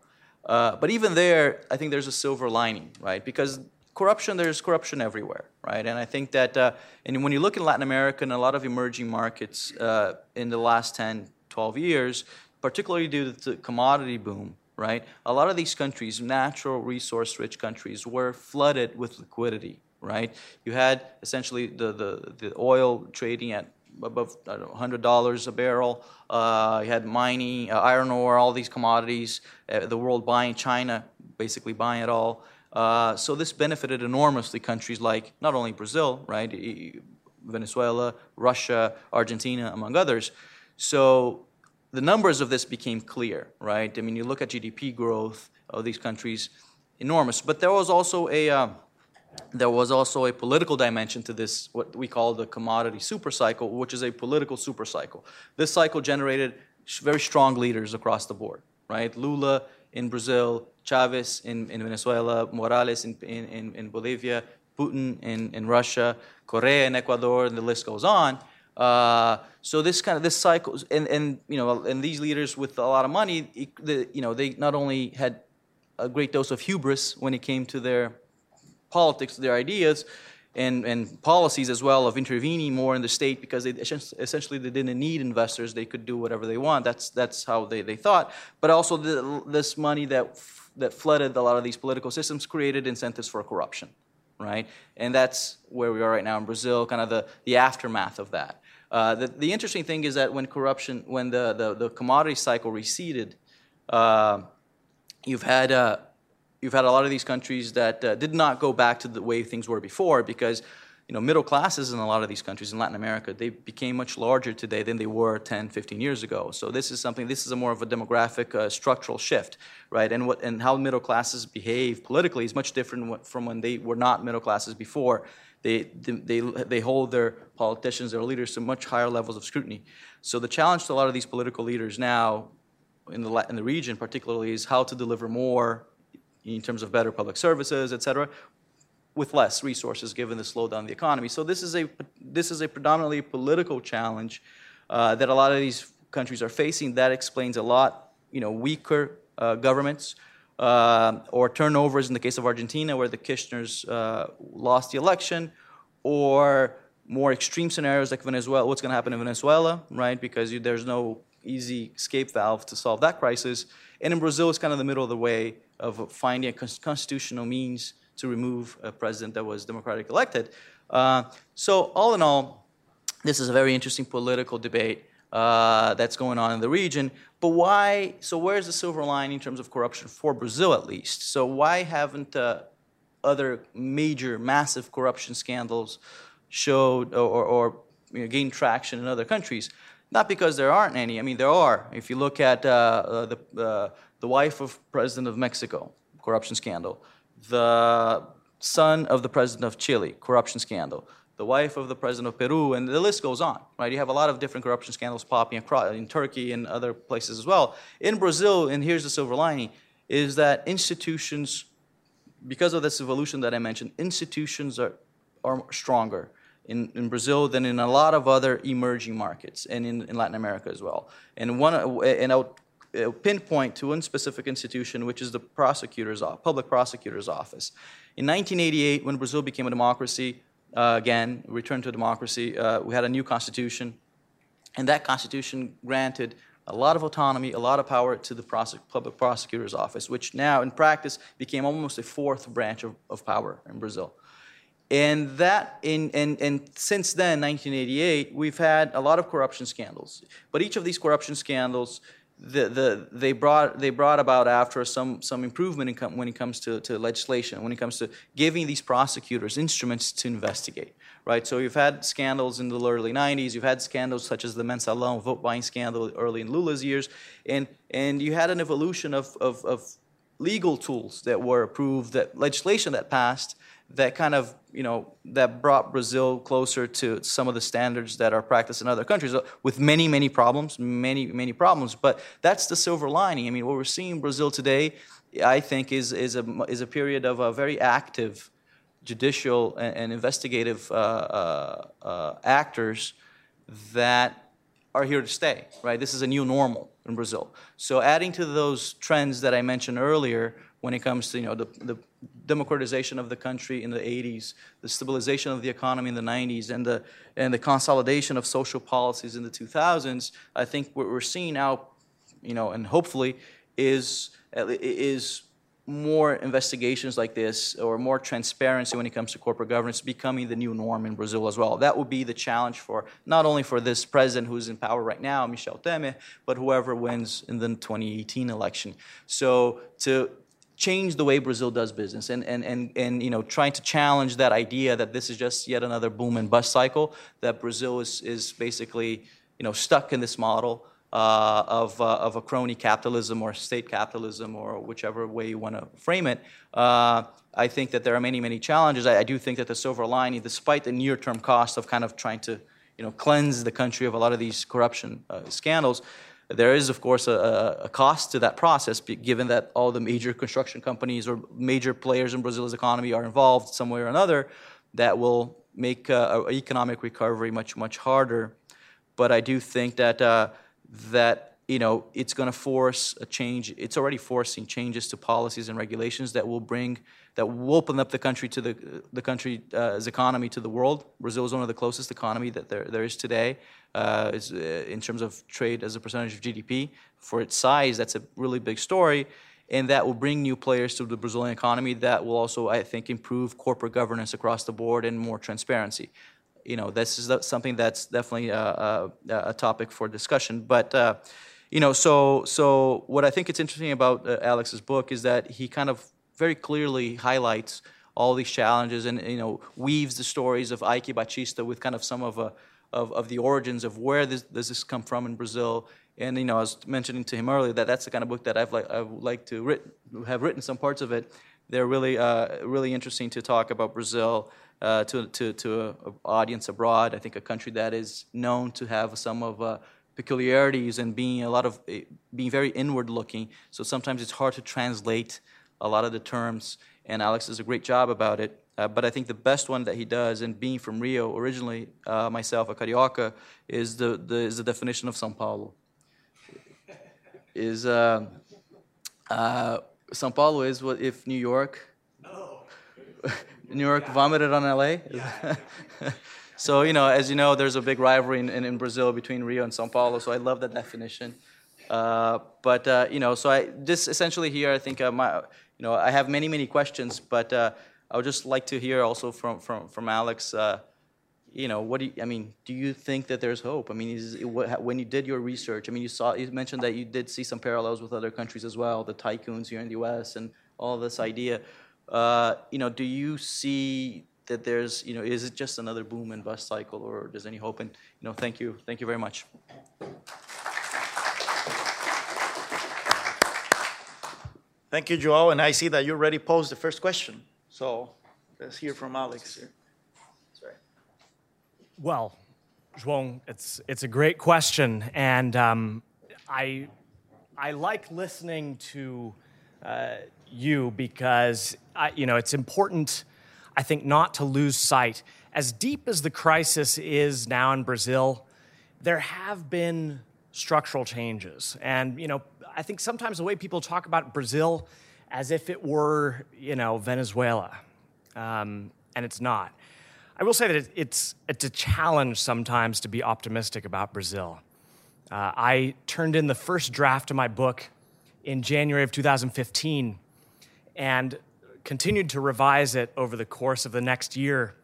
Uh, but even there, I think there's a silver lining, right? Because corruption, there's corruption everywhere, right? And I think that, uh, and when you look in Latin America and a lot of emerging markets uh, in the last 10, 12 years, particularly due to the commodity boom, right? A lot of these countries, natural resource-rich countries, were flooded with liquidity, right? You had essentially the, the, the oil trading at above $100 a barrel. Uh, you had mining, uh, iron ore, all these commodities, uh, the world buying, China basically buying it all. Uh, so this benefited enormously countries like not only Brazil, right, Venezuela, Russia, Argentina, among others. So the numbers of this became clear, right? I mean, you look at GDP growth of these countries, enormous. But there was also a uh, there was also a political dimension to this, what we call the commodity super cycle, which is a political super cycle. This cycle generated very strong leaders across the board, right? Lula in Brazil, Chavez in, in Venezuela, Morales in, in, in Bolivia, Putin in, in Russia, Correa in Ecuador, and the list goes on. Uh, so this kind of this cycle, and, and you know, and these leaders with a lot of money, the, you know, they not only had a great dose of hubris when it came to their politics, their ideas, and, and policies as well of intervening more in the state because they essentially they didn't need investors. They could do whatever they want. That's, that's how they, they thought. But also the, this money that, that flooded a lot of these political systems created incentives for corruption, right? And that's where we are right now in Brazil, kind of the, the aftermath of that. Uh, the, the interesting thing is that when corruption, when the, the, the commodity cycle receded, uh, you've had uh, you've had a lot of these countries that uh, did not go back to the way things were before because you know middle classes in a lot of these countries in latin america they became much larger today than they were 10 15 years ago. So this is something this is a more of a demographic uh, structural shift right? And what and how middle classes behave politically is much different from when they were not middle classes before. They, they, they hold their politicians, their leaders to much higher levels of scrutiny. So the challenge to a lot of these political leaders now in the, in the region particularly is how to deliver more in terms of better public services, et cetera, with less resources given the slowdown in the economy. So this is a, this is a predominantly political challenge uh, that a lot of these countries are facing. That explains a lot, you know, weaker uh, governments uh, or turnovers in the case of Argentina where the Kirchners uh, lost the election or more extreme scenarios like Venezuela, what's going to happen in Venezuela, right? Because you, there's no easy escape valve to solve that crisis. And in Brazil, it's kind of the middle of the way of finding a constitutional means to remove a president that was democratically elected. Uh, so, all in all, this is a very interesting political debate uh, that's going on in the region. But why? So, where's the silver lining in terms of corruption for Brazil, at least? So, why haven't uh, other major, massive corruption scandals showed or, or you know, gained traction in other countries? Not because there aren't any. I mean, there are. If you look at uh, uh the uh, the wife of president of Mexico, corruption scandal. The son of the president of Chile, corruption scandal. The wife of the president of Peru, and the list goes on, right? You have a lot of different corruption scandals popping across in Turkey and other places as well. In Brazil, and here's the silver lining, is that institutions, because of this evolution that I mentioned, institutions are, are stronger in, in Brazil than in a lot of other emerging markets and in, in Latin America as well. And one, and I'll pinpoint to one specific institution, which is the prosecutor's public prosecutor's office. In 1988, when Brazil became a democracy, uh, again, returned to democracy, uh, we had a new constitution, and that constitution granted a lot of autonomy, a lot of power to the prosec- public prosecutor's office, which now, in practice, became almost a fourth branch of, of power in Brazil. And that, in, and, and since then, 1988, we've had a lot of corruption scandals. But each of these corruption scandals the, the, they, brought, they brought about after some, some improvement in when it comes to, to legislation, when it comes to giving these prosecutors instruments to investigate, right? So you've had scandals in the early 90s, you've had scandals such as the Mensalão vote buying scandal early in Lula's years, and, and you had an evolution of, of, of legal tools that were approved, that legislation that passed that kind of you know that brought Brazil closer to some of the standards that are practiced in other countries uh, with many many problems many many problems. But that's the silver lining. I mean what we're seeing in Brazil today I think is is a is a period of a very active judicial and, and investigative uh, uh, uh, actors that are here to stay right? This is a new normal in Brazil. So adding to those trends that I mentioned earlier when it comes to you know the, the democratization of the country in the 80s, the stabilization of the economy in the 90s, and the and the consolidation of social policies in the 2000s. I think what we're seeing now, you know, and hopefully is is more investigations like this or more transparency when it comes to corporate governance becoming the new norm in Brazil as well. That would be the challenge for not only for this president who's in power right now, Michel Temer, but whoever wins in the 2018 election. So to change the way Brazil does business and, and, and, and you know, trying to challenge that idea that this is just yet another boom and bust cycle, that Brazil is, is basically you know, stuck in this model uh, of, uh, of a crony capitalism or state capitalism or whichever way you want to frame it. Uh, I think that there are many, many challenges. I, I do think that the silver lining, despite the near-term cost of kind of trying to you know, cleanse the country of a lot of these corruption uh, scandals, There is, of course, a, a cost to that process, given that all the major construction companies or major players in Brazil's economy are involved some way or another. That will make uh, economic recovery much much harder. But I do think that uh, that you know it's going to force a change. It's already forcing changes to policies and regulations that will bring that will open up the country to the the country's uh, economy to the world. Brazil is one of the closest economy that there, there is today. Uh, is, uh, in terms of trade as a percentage of GDP, for its size, that's a really big story and that will bring new players to the Brazilian economy. That will also, I think, improve corporate governance across the board and more transparency. You know, this is something that's definitely a, a, a topic for discussion. But uh, you know, so so what I think it's interesting about uh, Alex's book is that he kind of very clearly highlights all these challenges and you know weaves the stories of Eike Batista with kind of some of a of, of the origins of where this, does this come from in Brazil and you know, I was mentioning to him earlier that that's the kind of book that I've like I would like to writ- have written some parts of it. They're really uh, really interesting to talk about Brazil uh, to to to an audience abroad. I think a country that is known to have some of uh, peculiarities and being a lot of eh, being very inward looking. So sometimes it's hard to translate a lot of the terms. And Alex does a great job about it. Uh, but I think the best one that he does, and being from Rio originally, uh, myself a carioca, is the, the is the definition of São Paulo is uh, uh, São Paulo is what if New York? No. New York yeah. vomited on LA. Yeah. so you know, as you know, there's a big rivalry in, in, in, Brazil between Rio and São Paulo. So I love that definition. Uh, but uh, you know, so I just essentially here, I think uh, my, you know, I have many many questions, but uh, I would just like to hear also from from from Alex you know, what do you, I mean, do you think that there's hope? I mean, is, when you did your research, I mean, you saw, you mentioned that you did see some parallels with other countries as well, the tycoons here in the U.S. and all this idea. Uh, you know, do you see that there's, you know, is it just another boom and bust cycle, or does any hope? And you know, thank you, thank you very much. Thank you, Joao. And I see that you already posed the first question. So let's hear from Alex here. Sorry. Well, João, it's, it's a great question. And um, I, I like listening to uh, you because, I, you know, it's important, I think, not to lose sight. As deep as the crisis is now in Brazil, there have been structural changes. And, you know, I think sometimes the way people talk about Brazil as if it were, you know, Venezuela, um, and it's not. I will say that it's, it's a challenge sometimes to be optimistic about Brazil. Uh, I turned in the first draft of my book in January of 2015 and continued to revise it over the course of the next year.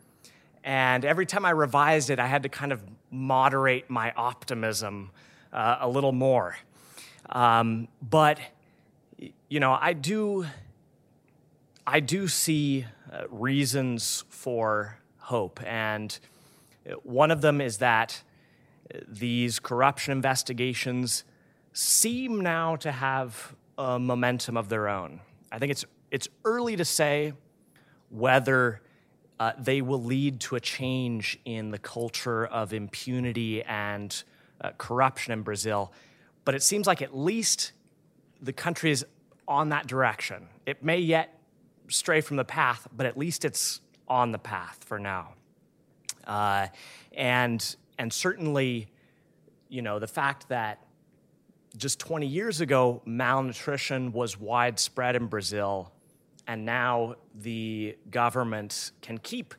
And every time I revised it, I had to kind of moderate my optimism uh, a little more. Um, but, you know, I do, I do see uh, reasons for hope. And one of them is that these corruption investigations seem now to have a momentum of their own. I think it's, it's early to say whether uh, they will lead to a change in the culture of impunity and uh, corruption in Brazil. But it seems like at least the country is on that direction. It may yet stray from the path, but at least it's on the path for now. Uh, and, and certainly, you know, the fact that just 20 years ago, malnutrition was widespread in Brazil, and now the government can keep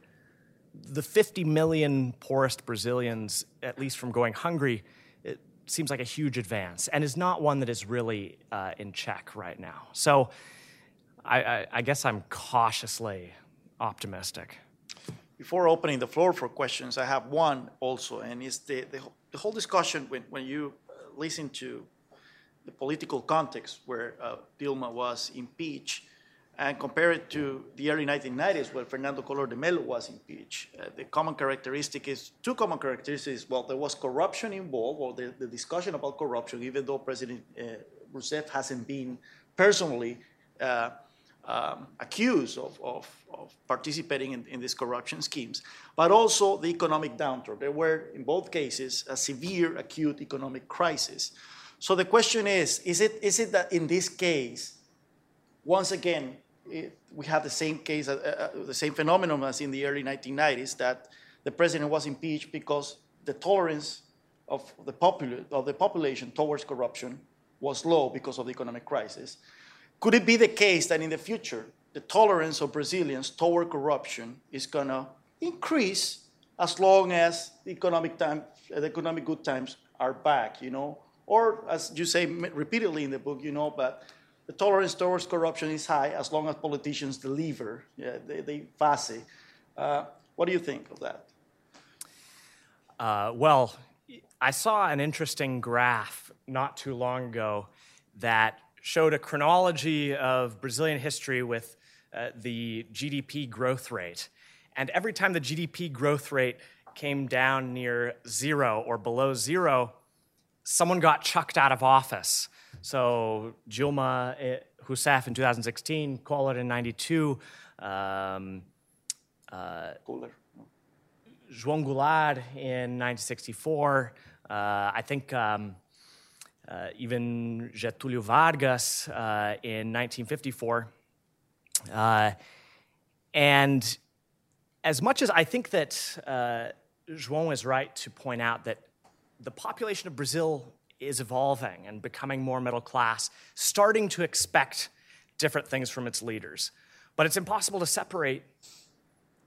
the 50 million poorest Brazilians, at least from going hungry, it seems like a huge advance and is not one that is really uh, in check right now. So I, I, I guess I'm cautiously optimistic. Before opening the floor for questions, I have one also, and it's the, the, the whole discussion when, when you listen to the political context where uh, Dilma was impeached and compare it to the early 1990s where Fernando Collor de Mello was impeached. Uh, the common characteristic is two common characteristics. Well, there was corruption involved, or the, the discussion about corruption, even though President uh, Rousseff hasn't been personally uh, um, accused of, of, of participating in, in, these corruption schemes, but also the economic downturn. There were, in both cases, a severe acute economic crisis. So the question is, is it, is it that in this case, once again, it, we have the same case, uh, uh, the same phenomenon as in the early 1990s, that the president was impeached because the tolerance of the, popul- of the population towards corruption was low because of the economic crisis. Could it be the case that in the future, the tolerance of Brazilians toward corruption is going to increase as long as the economic, time, the economic good times are back, you know? Or, as you say repeatedly in the book, you know, but the tolerance towards corruption is high as long as politicians deliver, yeah, they, they face. Uh, what do you think of that? Uh, well, I saw an interesting graph not too long ago that showed a chronology of Brazilian history with uh, the GDP growth rate. And every time the GDP growth rate came down near zero or below zero, someone got chucked out of office. So Dilma eh, Rousseff in 2016, Collor in 92, um, uh, João Goulart in 1964. Uh, I think um, uh, even Getúlio Vargas uh, in 1954. Uh, and as much as I think that uh, João is right to point out that the population of Brazil is evolving and becoming more middle class, starting to expect different things from its leaders. But it's impossible to separate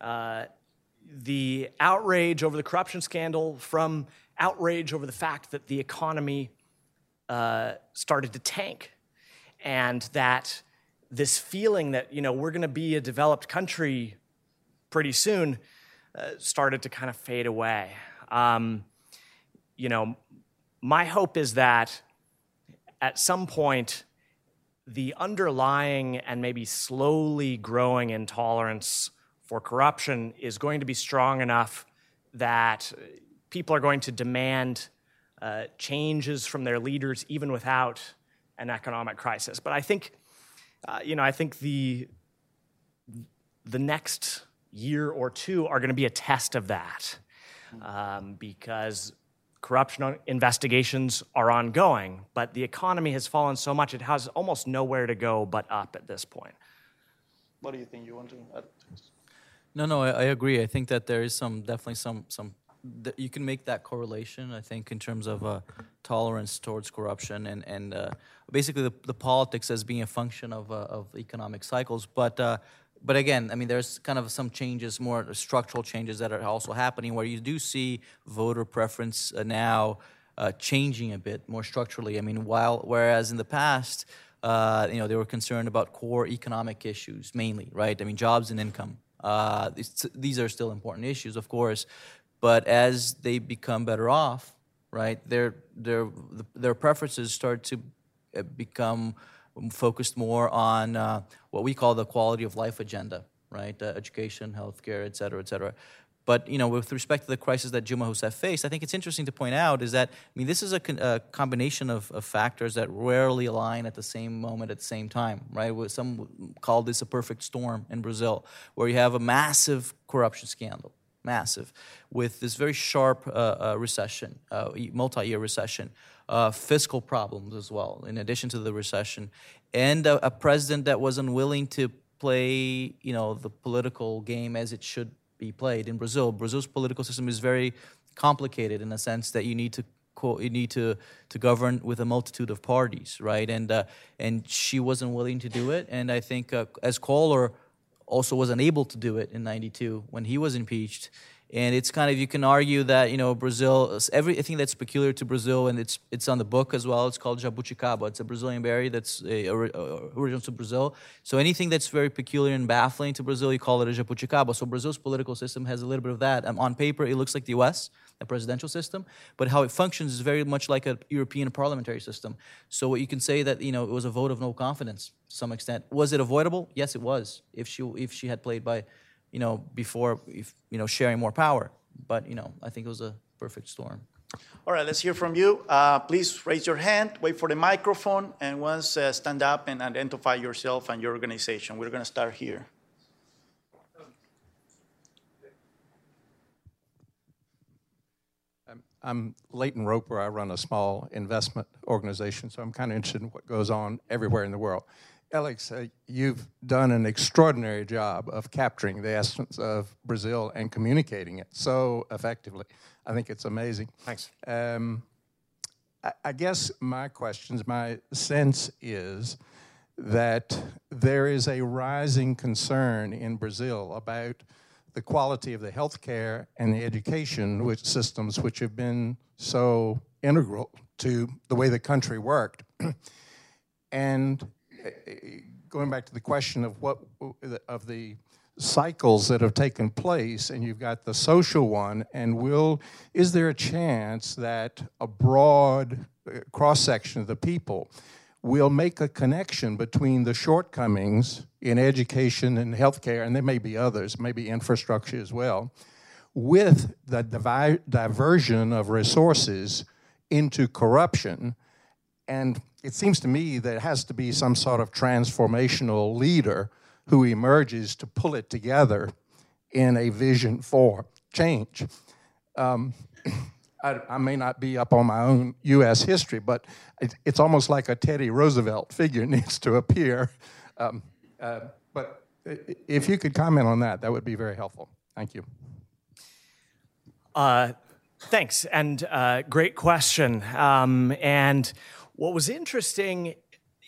uh, the outrage over the corruption scandal from outrage over the fact that the economy uh, started to tank and that this feeling that you know we're going to be a developed country pretty soon uh, started to kind of fade away um, you know my hope is that at some point the underlying and maybe slowly growing intolerance for corruption is going to be strong enough that people are going to demand uh, changes from their leaders even without an economic crisis. But I think, uh, you know, I think the the next year or two are going to be a test of that um, because corruption investigations are ongoing, but the economy has fallen so much it has almost nowhere to go but up at this point. What do you think? You want to add? No, no, I, I agree. I think that there is some definitely some some that you can make that correlation. I think in terms of uh, tolerance towards corruption and and uh, basically the, the politics as being a function of uh, of economic cycles. But uh, but again, I mean, there's kind of some changes, more structural changes that are also happening, where you do see voter preference uh, now uh, changing a bit more structurally. I mean, while whereas in the past. you know, they were concerned about core economic issues mainly, right? I mean, jobs and income. Uh, these are still important issues, of course, but as they become better off, right, their their their preferences start to uh, become focused more on uh, what we call the quality of life agenda, right? Uh, education, healthcare, et cetera, et cetera. But you know, with respect to the crisis that Dilma Rousseff faced, I think it's interesting to point out is that I mean, this is a, con- a combination of, of, factors that rarely align at the same moment at the same time, right? Some call this a perfect storm in Brazil, where you have a massive corruption scandal, massive, with this very sharp uh, uh, recession, uh, multi-year recession, uh, fiscal problems as well, in addition to the recession, and a, a president that was unwilling to play, you know, the political game as it should be played in Brazil. Brazil's political system is very complicated in the sense that you need to you need to to govern with a multitude of parties, right? And uh, and she wasn't willing to do it. And I think uh, as Collor also was unable to do it in '92 when he was impeached. And it's kind of you can argue that you know Brazil everything that's peculiar to Brazil and it's it's on the book as well. It's called jabuticaba. It's a Brazilian berry that's a, a, original to Brazil. So anything that's very peculiar and baffling to Brazil, you call it a jabuticaba. So Brazil's political system has a little bit of that. Um, on paper, it looks like the U.S. a presidential system, but how it functions is very much like a European parliamentary system. So what you can say that you know it was a vote of no confidence to some extent. Was it avoidable? Yes, it was. If she if she had played by you know, before, if, you know, sharing more power. But, you know, I think it was a perfect storm. All right, let's hear from you. Uh, please raise your hand, wait for the microphone, and once uh, stand up and identify yourself and your organization. We're going to start here. Um, I'm Leighton Roper. I run a small investment organization, so I'm kind of interested in what goes on everywhere in the world. Alex, uh, you've done an extraordinary job of capturing the essence of Brazil and communicating it so effectively. I think it's amazing. Thanks. Um, I, I guess my questions, my sense is that there is a rising concern in Brazil about the quality of the healthcare and the education which systems which have been so integral to the way the country worked. and going back to the question of what of the cycles that have taken place and you've got the social one and will is there a chance that a broad uh, cross section of the people will make a connection between the shortcomings in education and healthcare, and there may be others, maybe infrastructure as well, with the divi- diversion of resources into corruption. And it seems to me that it has to be some sort of transformational leader who emerges to pull it together in a vision for change. Um, I, I, may not be up on my own U.S. history, but it, it's almost like a Teddy Roosevelt figure needs to appear. Um, uh, but if you could comment on that, that would be very helpful. Thank you. Uh, thanks, and uh, great question. Um, and what was interesting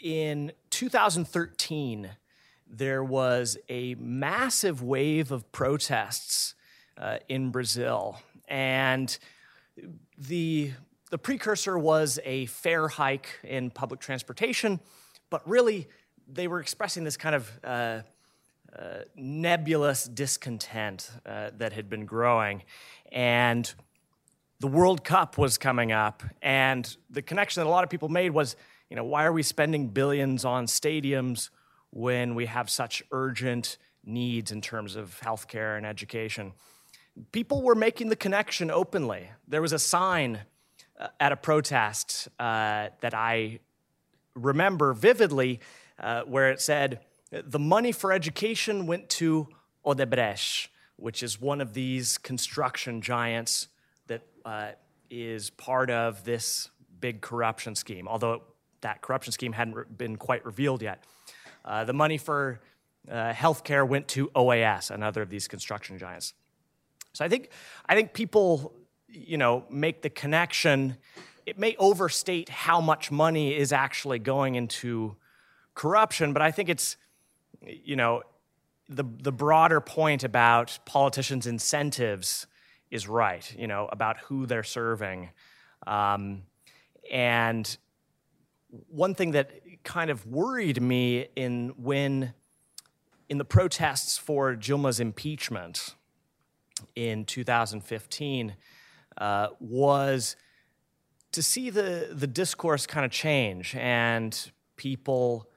in 2013, there was a massive wave of protests uh, in Brazil, and the, the precursor was a fare hike in public transportation, but really they were expressing this kind of uh, uh, nebulous discontent uh, that had been growing. And the World Cup was coming up, and the connection that a lot of people made was, you know, why are we spending billions on stadiums when we have such urgent needs in terms of healthcare and education? people were making the connection openly. There was a sign uh, at a protest uh, that I remember vividly uh, where it said, The money for education went to Odebrecht, which is one of these construction giants uh, is part of this big corruption scheme, although that corruption scheme hadn't been quite revealed yet. Uh, the money for uh, healthcare went to OAS, another of these construction giants. So I think I think people, you know, make the connection. It may overstate how much money is actually going into corruption, but I think it's, you know, the the broader point about politicians' incentives is right. You know, about who they're serving, um, and one thing that kind of worried me in when in the protests for Dilma's impeachment in 2015 uh, was to see the, the discourse kind of change and people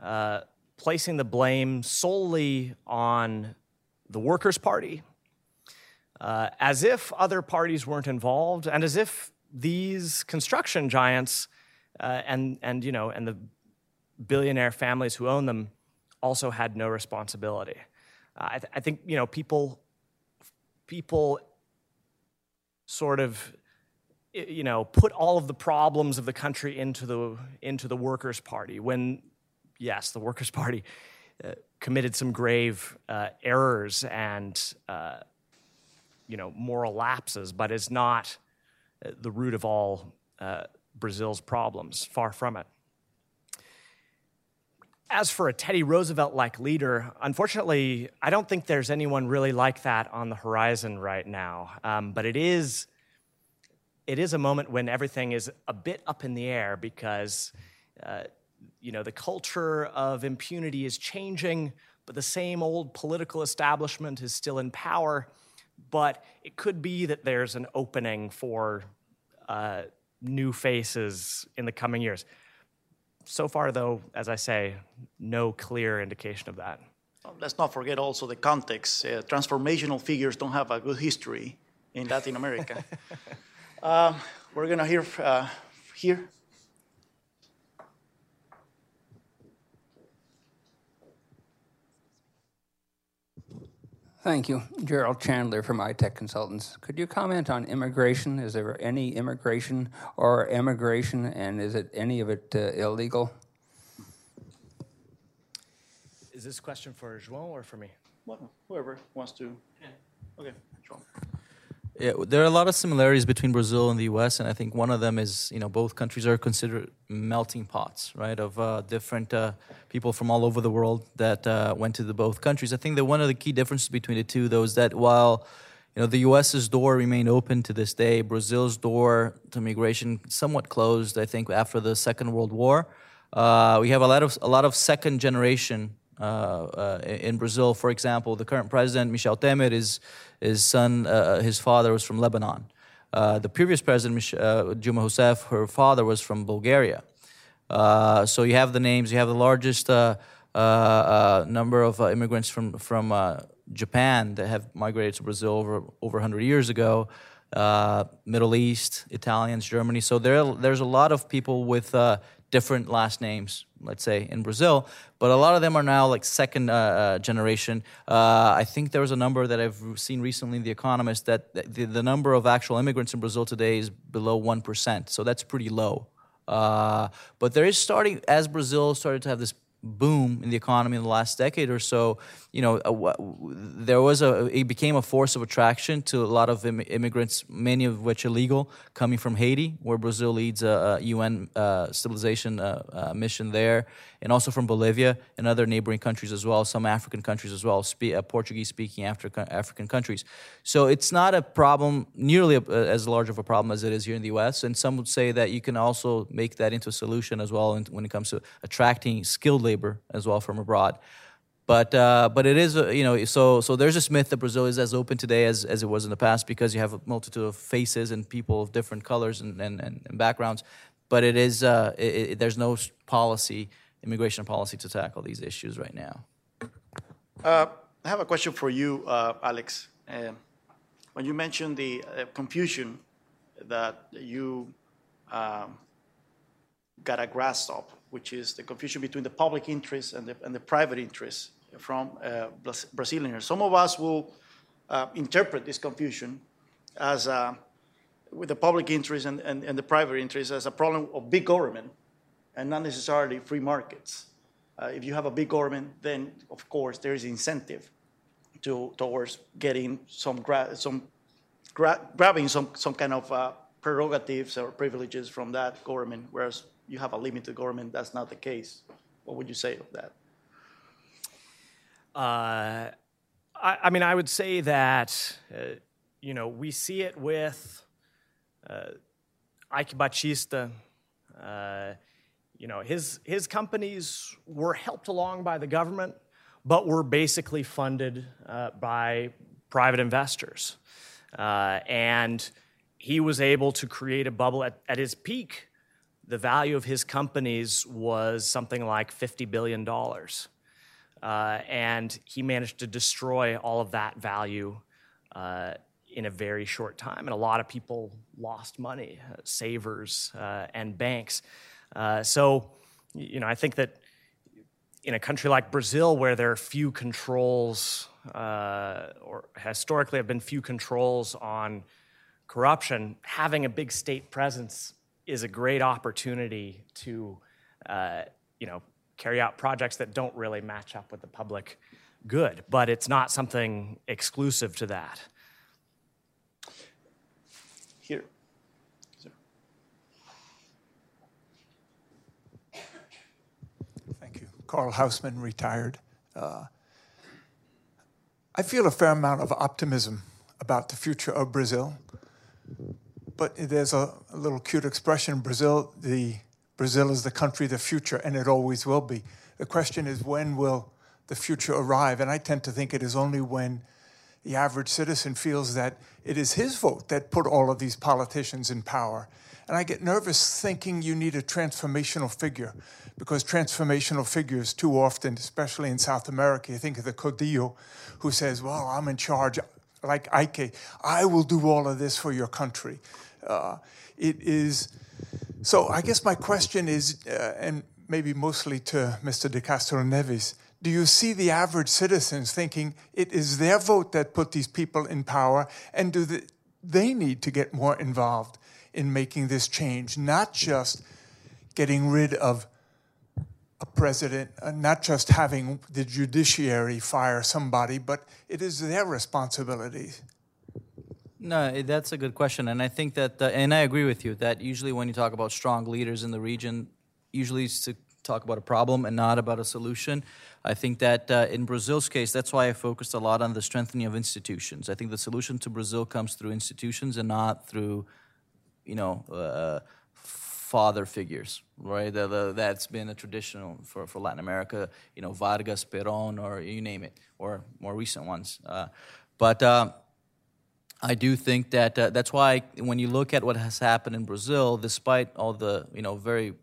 uh, placing the blame solely on the Workers' Party, uh, as if other parties weren't involved, and as if these construction giants uh, and, and, you know, and the billionaire families who own them also had no responsibility. Uh, I, th- I think you know people people sort of you know put all of the problems of the country into the into the workers party when yes the workers party uh, committed some grave uh, errors and uh, you know moral lapses but is not uh, the root of all uh, brazil's problems far from it as for a Teddy Roosevelt like leader, unfortunately, I don't think there's anyone really like that on the horizon right now. Um, but it is, it is a moment when everything is a bit up in the air because, uh, you know, the culture of impunity is changing, but the same old political establishment is still in power. But it could be that there's an opening for uh, new faces in the coming years. So far, though, as I say, no clear indication of that. Let's not forget also the context. Uh, transformational figures don't have a good history in Latin America. uh, we're going to hear uh, here. Thank you. Gerald Chandler from iTech Consultants. Could you comment on immigration? Is there any immigration or emigration, and is it any of it uh, illegal? Is this question for João or for me? Well, whoever wants to. Okay, João. Yeah, there are a lot of similarities between Brazil and the U.S., and I think one of them is, you know, both countries are considered melting pots, right, of uh, different uh, people from all over the world that uh, went to the both countries. I think that one of the key differences between the two, though, is that while, you know, the U.S.'s door remained open to this day, Brazil's door to migration somewhat closed. I think after the Second World War, uh, we have a lot of a lot of second generation Uh, uh, in Brazil. For example, the current president Michel Temer is his son, uh, uh, his father was from Lebanon. the previous president Dilma Rousseff, her father was from Bulgaria. so you have the names. You have the largest number of immigrants from from Japan that have migrated to Brazil over over 100 years ago. Uh, Middle East, Italians, Germany. So there, there's a lot of people with uh, different last names, let's say, in Brazil. But a lot of them are now like second uh, uh, generation. Uh, I think there was a number that I've seen recently in The Economist that the, the number of actual immigrants in Brazil today is below 1%. So that's pretty low. Uh, but there is starting, as Brazil started to have this boom in the economy in the last decade or so, you know, there was a it became a force of attraction to a lot of Im- immigrants, many of which illegal, coming from Haiti, where Brazil leads a, a UN uh, stabilization uh, uh, mission there, and also from Bolivia and other neighboring countries as well, some African countries as well, uh, Portuguese-speaking Africa, African countries. So it's not a problem nearly as large of a problem as it is here in the U.S. And some would say that you can also make that into a solution as well when it comes to attracting skilled labor as well from abroad. But uh, but it is you know so so there's this myth that Brazil is as open today as, as it was in the past because you have a multitude of faces and people of different colors and, and, and backgrounds. But it is uh, it, it, there's no policy immigration policy to tackle these issues right now. Uh, I have a question for you, uh, Alex. Uh, when you mentioned the uh, confusion that you um, got a grasp of, which is the confusion between the public interest and the, and the private interest from uh, Brazilians. Some of us will uh, interpret this confusion as with the public interest and, and, and the private interest as a problem of big government and not necessarily free markets. Uh, if you have a big government, then of course there is incentive to towards getting some gra- some gra- grabbing some some kind of uh, prerogatives or privileges from that government, whereas you have a limited government, that's not the case. What would you say of that? Uh, I, mean, I would say that uh, you know we see it with uh, Batista uh, you know, his, his companies were helped along by the government, but were basically funded uh, by private investors. Uh, and he was able to create a bubble at, at his peak. The value of his companies was something like $50 billion. Uh, and he managed to destroy all of that value uh, in a very short time. And a lot of people lost money, uh, savers uh, and banks. Uh, so, you know, I think that in a country like Brazil, where there are few controls, uh, or historically have been few controls on corruption, having a big state presence is a great opportunity to, uh, you know, carry out projects that don't really match up with the public good. But it's not something exclusive to that. Here. Carl Hausman, retired. Uh, I feel a fair amount of optimism about the future of Brazil, but there's a, a little cute expression: Brazil, the Brazil is the country of the future, and it always will be. The question is, when will the future arrive? And I tend to think it is only when the average citizen feels that it is his vote that put all of these politicians in power. And I get nervous thinking you need a transformational figure because transformational figures, too often, especially in South America, you think of the Caudillo who says, Well, I'm in charge, like Eike, I will do all of this for your country. Uh, it is. So I guess my question is, uh, and maybe mostly to Mr. De Castro Neves, do you see the average citizens thinking it is their vote that put these people in power, and do the, they need to get more involved in making this change, not just getting rid of a president, uh, not just having the judiciary fire somebody, but it is their responsibility. No, eh, that's a good question, and I think that, uh, and I agree with you that usually when you talk about strong leaders in the region, usually it's to talk about a problem and not about a solution. I think that uh, in Brazil's case, that's why I focused a lot on the strengthening of institutions. I think the solution to Brazil comes through institutions and not through, you know, uh, father figures, right? The, the, that's been a traditional for, for Latin America, you know, Vargas, Perón, or you name it, or more recent ones. Uh, but uh, I do think that uh, that's why when you look at what has happened in Brazil, despite all the you know very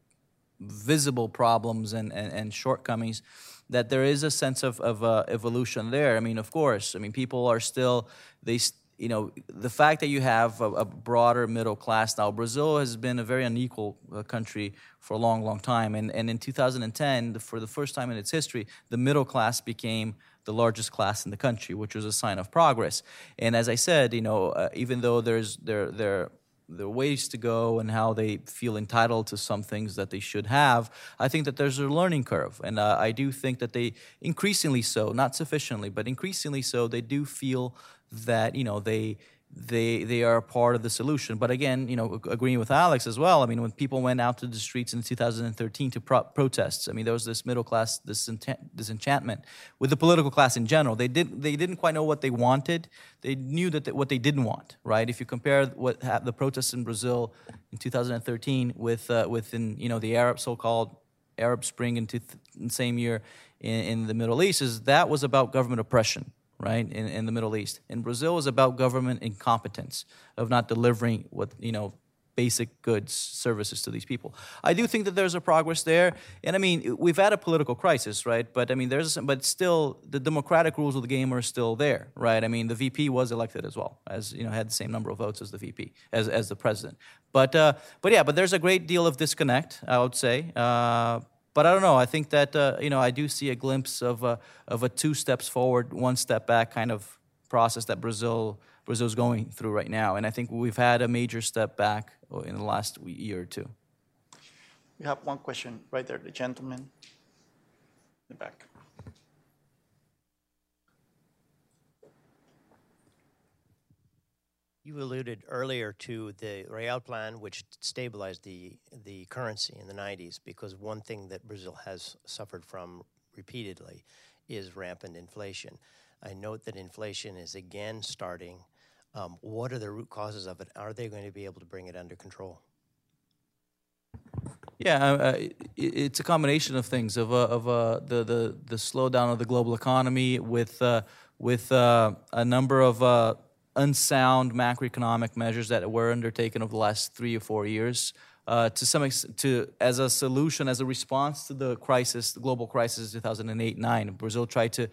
visible problems and, and, and shortcomings, that there is a sense of, of uh, evolution there. I mean, of course, I mean people are still they you know the fact that you have a, a broader middle class now. Brazil has been a very unequal uh, country for a long, long time, and and in 2010, for the first time in its history, the middle class became the largest class in the country, which was a sign of progress. And as I said, you know, uh, even though there's there there there are ways to go and how they feel entitled to some things that they should have, I think that there's a learning curve, and uh, I do think that they increasingly so, not sufficiently, but increasingly so, they do feel that you know they they they are part of the solution. But again, you know, agreeing with Alex as well. I mean, when people went out to the streets in 2013 to pro- protests, I mean, there was this middle class disenchantment with the political class in general. They did they didn't quite know what they wanted. They knew that they, what they didn't want. Right? If you compare what the protests in Brazil in 2013 with uh, within you know the Arab so-called Arab Spring in, th- in the same year in, in the Middle East, is that was about government oppression right, in, in the Middle East. In Brazil is about government incompetence of not delivering what, you know, basic goods, services to these people. I do think that there's a progress there. And I mean, we've had a political crisis, right? But I mean, there's, but still, the democratic rules of the game are still there, right? I mean, the VP was elected as well, as, you know, had the same number of votes as the VP, as, as the president. But, uh, but yeah, but there's a great deal of disconnect, I would say. Uh, but I don't know. I think that uh, you know I do see a glimpse of a, of a two steps forward, one step back kind of process that Brazil Brazil's going through right now, and I think we've had a major step back in the last year or two. We have one question right there, the gentleman in the back. You alluded earlier to the Real Plan, which stabilized the, the currency in the 90s, because one thing that Brazil has suffered from repeatedly is rampant inflation. I note that inflation is again starting. Um, what are the root causes of it? Are they going to be able to bring it under control? Yeah, uh, uh it's a combination of things of, uh, of uh, the, the the slowdown of the global economy with uh, with uh, a number of unsound macroeconomic measures that were undertaken over the last three or four years. Uh, to some extent, to as a solution, as a response to the crisis, the global crisis, 2008-9, Brazil tried to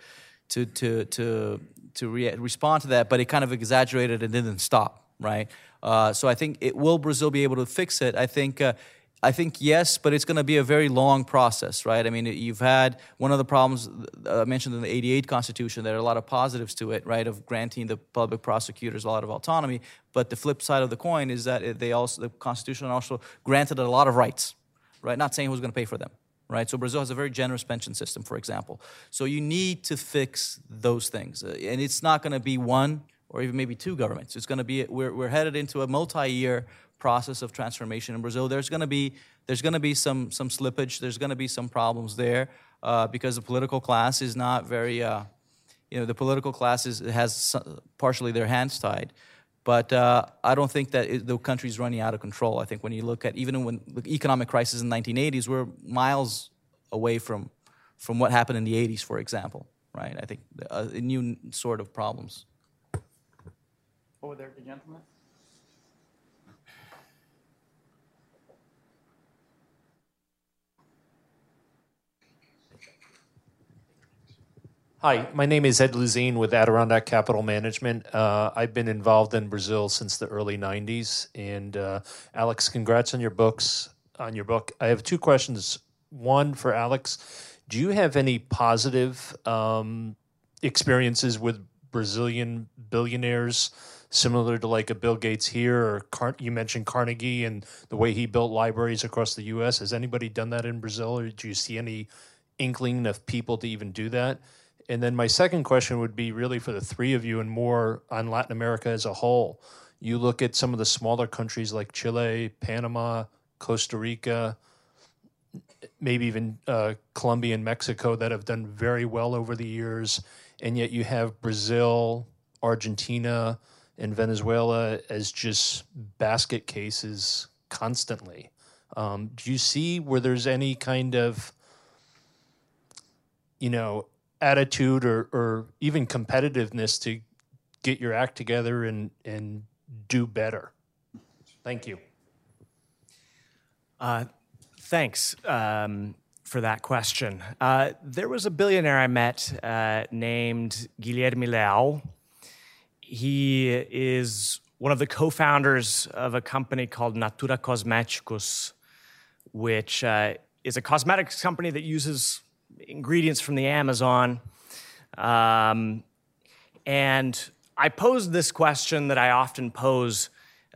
to to to to re- respond to that, but it kind of exaggerated and didn't stop, right? Uh, so I think it will Brazil be able to fix it. I think uh, I think yes, but it's going to be a very long process, right? I mean, you've had one of the problems uh, mentioned in the 88 Constitution. There are a lot of positives to it, right, of granting the public prosecutors a lot of autonomy. But the flip side of the coin is that they also the Constitution also granted a lot of rights, right? Not saying who's going to pay for them, right? So Brazil has a very generous pension system, for example. So you need to fix those things, uh, and it's not going to be one or even maybe two governments. It's going to be we're, we're headed into a multi-year process of transformation in Brazil. There's going to be there's going to be some some slippage. There's going to be some problems there uh, because the political class is not very. Uh, you know, the political class is, has partially their hands tied. But uh, I don't think that it, the country's running out of control. I think when you look at even when the economic crisis in the 1980s, we're miles away from from what happened in the 80s, for example. Right? I think uh, a new sort of problems. Over there, the gentleman. Hi, my name is Ed Luzine with Adirondack Capital Management. Uh, I've been involved in Brazil since the early '90s, and uh, Alex, congrats on your books. On your book, I have two questions. One for Alex: Do you have any positive um, experiences with Brazilian billionaires, similar to like a Bill Gates here, or Car- you mentioned Carnegie and the way he built libraries across the U.S. Has anybody done that in Brazil, or do you see any inkling of people to even do that? And then my second question would be really for the three of you and more on Latin America as a whole. You look at some of the smaller countries like Chile, Panama, Costa Rica, maybe even uh, Colombia and Mexico that have done very well over the years, and yet you have Brazil, Argentina, and Venezuela as just basket cases constantly. Um, do you see where there's any kind of, you know, attitude or, or even competitiveness to get your act together and, and do better? Thank you. Uh, thanks um, for that question. Uh, there was a billionaire I met uh, named Guilherme Leal. He is one of the co founders of a company called Natura Cosméticos, which uh, is a cosmetics company that uses ingredients from the Amazon. Um, and I posed this question that I often pose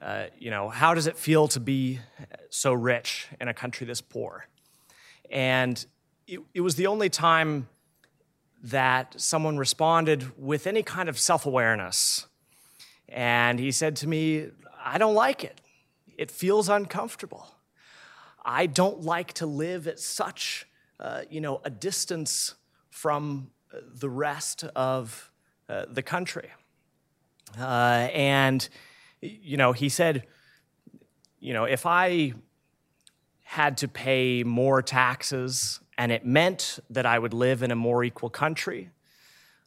uh, you know, how does it feel to be so rich in a country this poor? And it, it was the only time that someone responded with any kind of self awareness. And he said to me, I don't like it. It feels uncomfortable. I don't like to live at such, uh, you know, a distance from the rest of uh, the country. Uh, and you know, he said, you know, if I had to pay more taxes and it meant that I would live in a more equal country,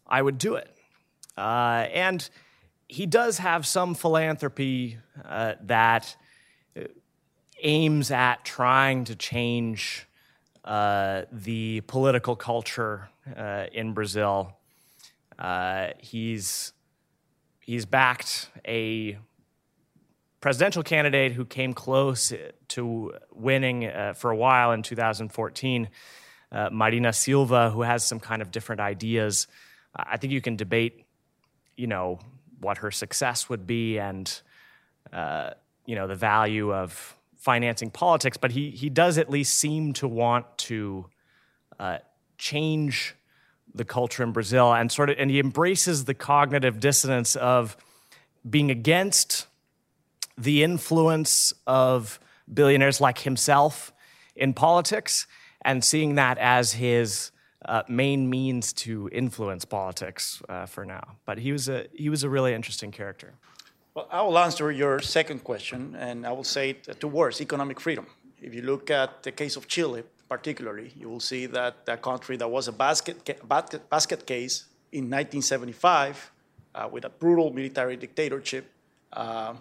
I would do it. Uh, and he does have some philanthropy uh, that aims at trying to change uh, the political culture uh, in Brazil. Uh, he's he's backed a presidential candidate who came close to winning uh, for a while in 2014, uh, Marina Silva, who has some kind of different ideas. I think you can debate, you know, what her success would be and, uh, you know, the value of financing politics, but he, he does at least seem to want to uh, change the culture in Brazil and sort of, and he embraces the cognitive dissonance of being against the influence of billionaires like himself in politics and seeing that as his uh, main means to influence politics uh, for now. But he was a he was a really interesting character. Well, I will answer your second question, and I will say it two words: economic freedom. If you look at the case of Chile, particularly, you will see that that country that was a basket basket, basket case in 1975 uh, with a brutal military dictatorship. Uh,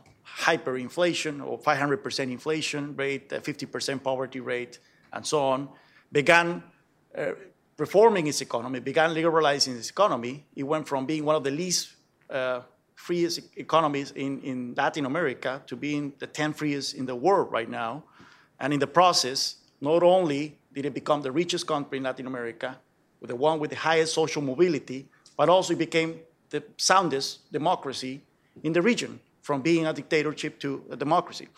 hyperinflation or 500% inflation rate, 50% poverty rate, and so on, began uh, reforming its economy, began liberalizing its economy. It went from being one of the least uh, freest economies in, in Latin America to being the 10th freest in the world right now. And in the process, not only did it become the richest country in Latin America, with the one with the highest social mobility, but also it became the soundest democracy in the region from being a dictatorship to a democracy.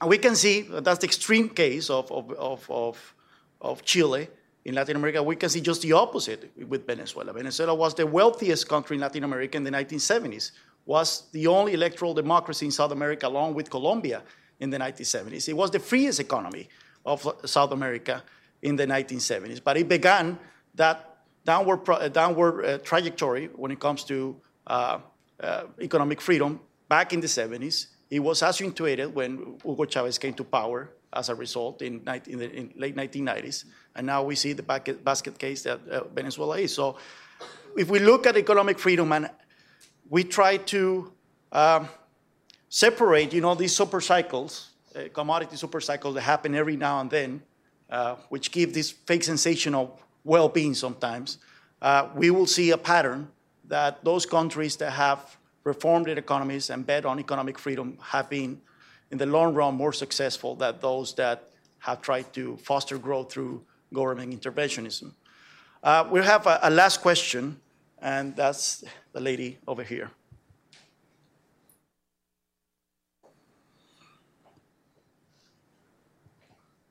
And we can see uh, that's the extreme case of, of, of, of, of Chile in Latin America. We can see just the opposite with Venezuela. Venezuela was the wealthiest country in Latin America in the 1970s, was the only electoral democracy in South America along with Colombia in the 1970s. It was the freest economy of South America in the 1970s. But it began that downward, downward uh, trajectory when it comes to uh, uh, economic freedom back in the 70s. It was accentuated when Hugo Chavez came to power as a result in, in the in late 1990s. And now we see the basket case that uh, Venezuela is. So if we look at economic freedom and we try to um, separate, you know, these super cycles, uh, commodity super cycles that happen every now and then, uh, which give this fake sensation of well-being sometimes, uh, we will see a pattern that those countries that have reformed their economies and bet on economic freedom have been, in the long run, more successful than those that have tried to foster growth through government interventionism. Uh, we have a, a last question, and that's the lady over here.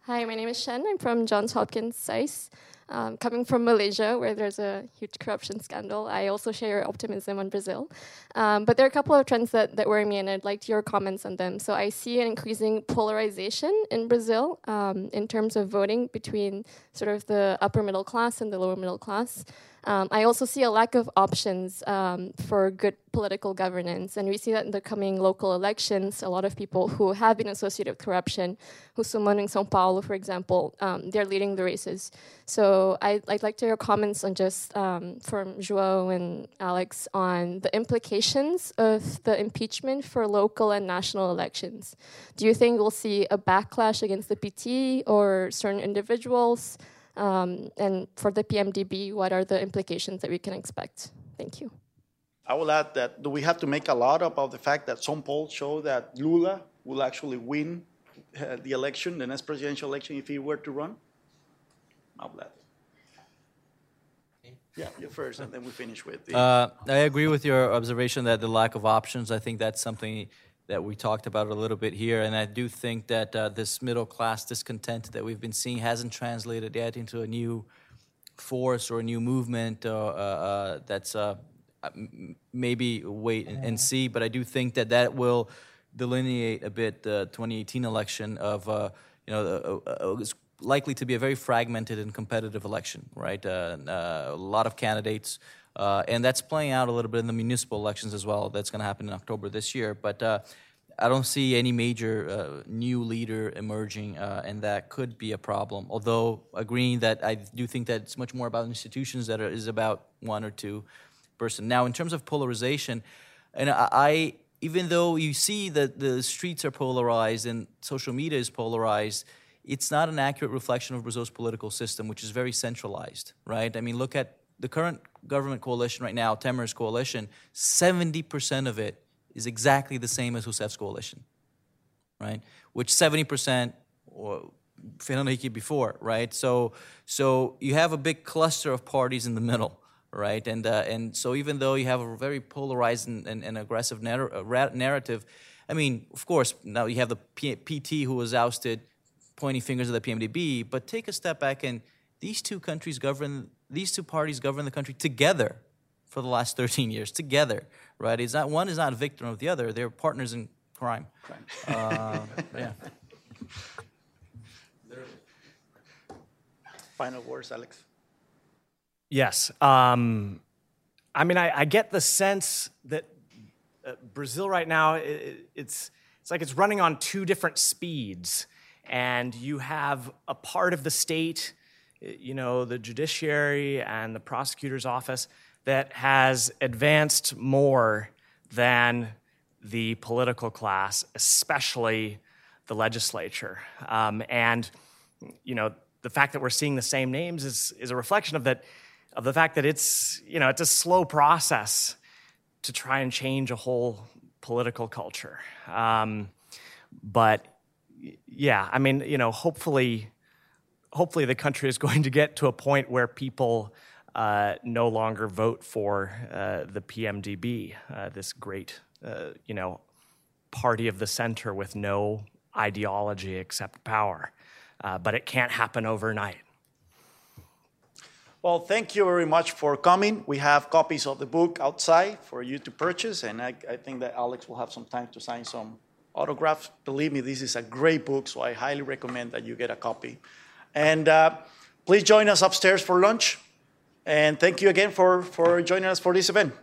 Hi, my name is Shen. I'm from Johns Hopkins SAIS. Um, coming from Malaysia, where there's a huge corruption scandal, I also share your optimism on Brazil. Um, but there are a couple of trends that, that worry me, and I'd like your comments on them. So I see an increasing polarization in Brazil um, in terms of voting between sort of the upper middle class and the lower middle class. Um, I also see a lack of options um, for good political governance, and we see that in the coming local elections. A lot of people who have been associated with corruption, who someone in São Paulo, for example, um, they're leading the races. So I, would like to hear comments on just um, from João and Alex on the implications of the impeachment for local and national elections. Do you think we'll see a backlash against the PT or certain individuals? Um, and for the PMDB, what are the implications that we can expect? Thank you. I will add that do we have to make a lot about the fact that some polls show that Lula will actually win uh, the election, the next presidential election, if he were to run? I'll add. Yeah, you first, and then we finish with. The uh, I agree with your observation that the lack of options. I think that's something that we talked about a little bit here, and I do think that uh, this middle class discontent that we've been seeing hasn't translated yet into a new force or a new movement uh, uh, that's uh, maybe wait and, and, see. But I do think that that will delineate a bit the 2018 election of uh, you know it's likely to be a very fragmented and competitive election, right? Uh, a lot of candidates. Uh, and that's playing out a little bit in the municipal elections as well. That's going to happen in October this year. But uh, I don't see any major uh, new leader emerging, uh, and that could be a problem. Although agreeing that I do think that it's much more about institutions that are, is about one or two person. Now, in terms of polarization, and I, I even though you see that the streets are polarized and social media is polarized, it's not an accurate reflection of Brazil's political system, which is very centralized, right? I mean, look at the current government coalition right now, Temer's coalition, 70% of it is exactly the same as Rousseff's coalition, right? Which 70% or Henrique before, right? So, so you have a big cluster of parties in the middle, right? And, uh, and so even though you have a very polarized and, and, and aggressive narr- uh, narrative, I mean, of course, now you have the P- PT who was ousted, pointing fingers at the PMDB, but take a step back and these two countries govern these two parties govern the country together for the last 13 years, together, right? It's not one is not a victim of the other; they're partners in crime. crime. Uh, yeah. Final words, Alex. Yes. Um, I mean, I, I, get the sense that uh, Brazil right now, it, it's, it's like it's running on two different speeds. And you have a part of the state you know, the judiciary and the prosecutor's office that has advanced more than the political class, especially the legislature. Um, and, you know, the fact that we're seeing the same names is, is a reflection of that, of the fact that it's, you know, it's a slow process to try and change a whole political culture. Um, but yeah, I mean, you know, hopefully hopefully the country is going to get to a point where people uh, no longer vote for uh, the PMDB, uh, this great, uh, you know, party of the center with no ideology except power. Uh, but it can't happen overnight. Well, thank you very much for coming. We have copies of the book outside for you to purchase, and I, I think that Alex will have some time to sign some autographs. Believe me, this is a great book, so I highly recommend that you get a copy. And uh, please join us upstairs for lunch. And thank you again for, for joining us for this event.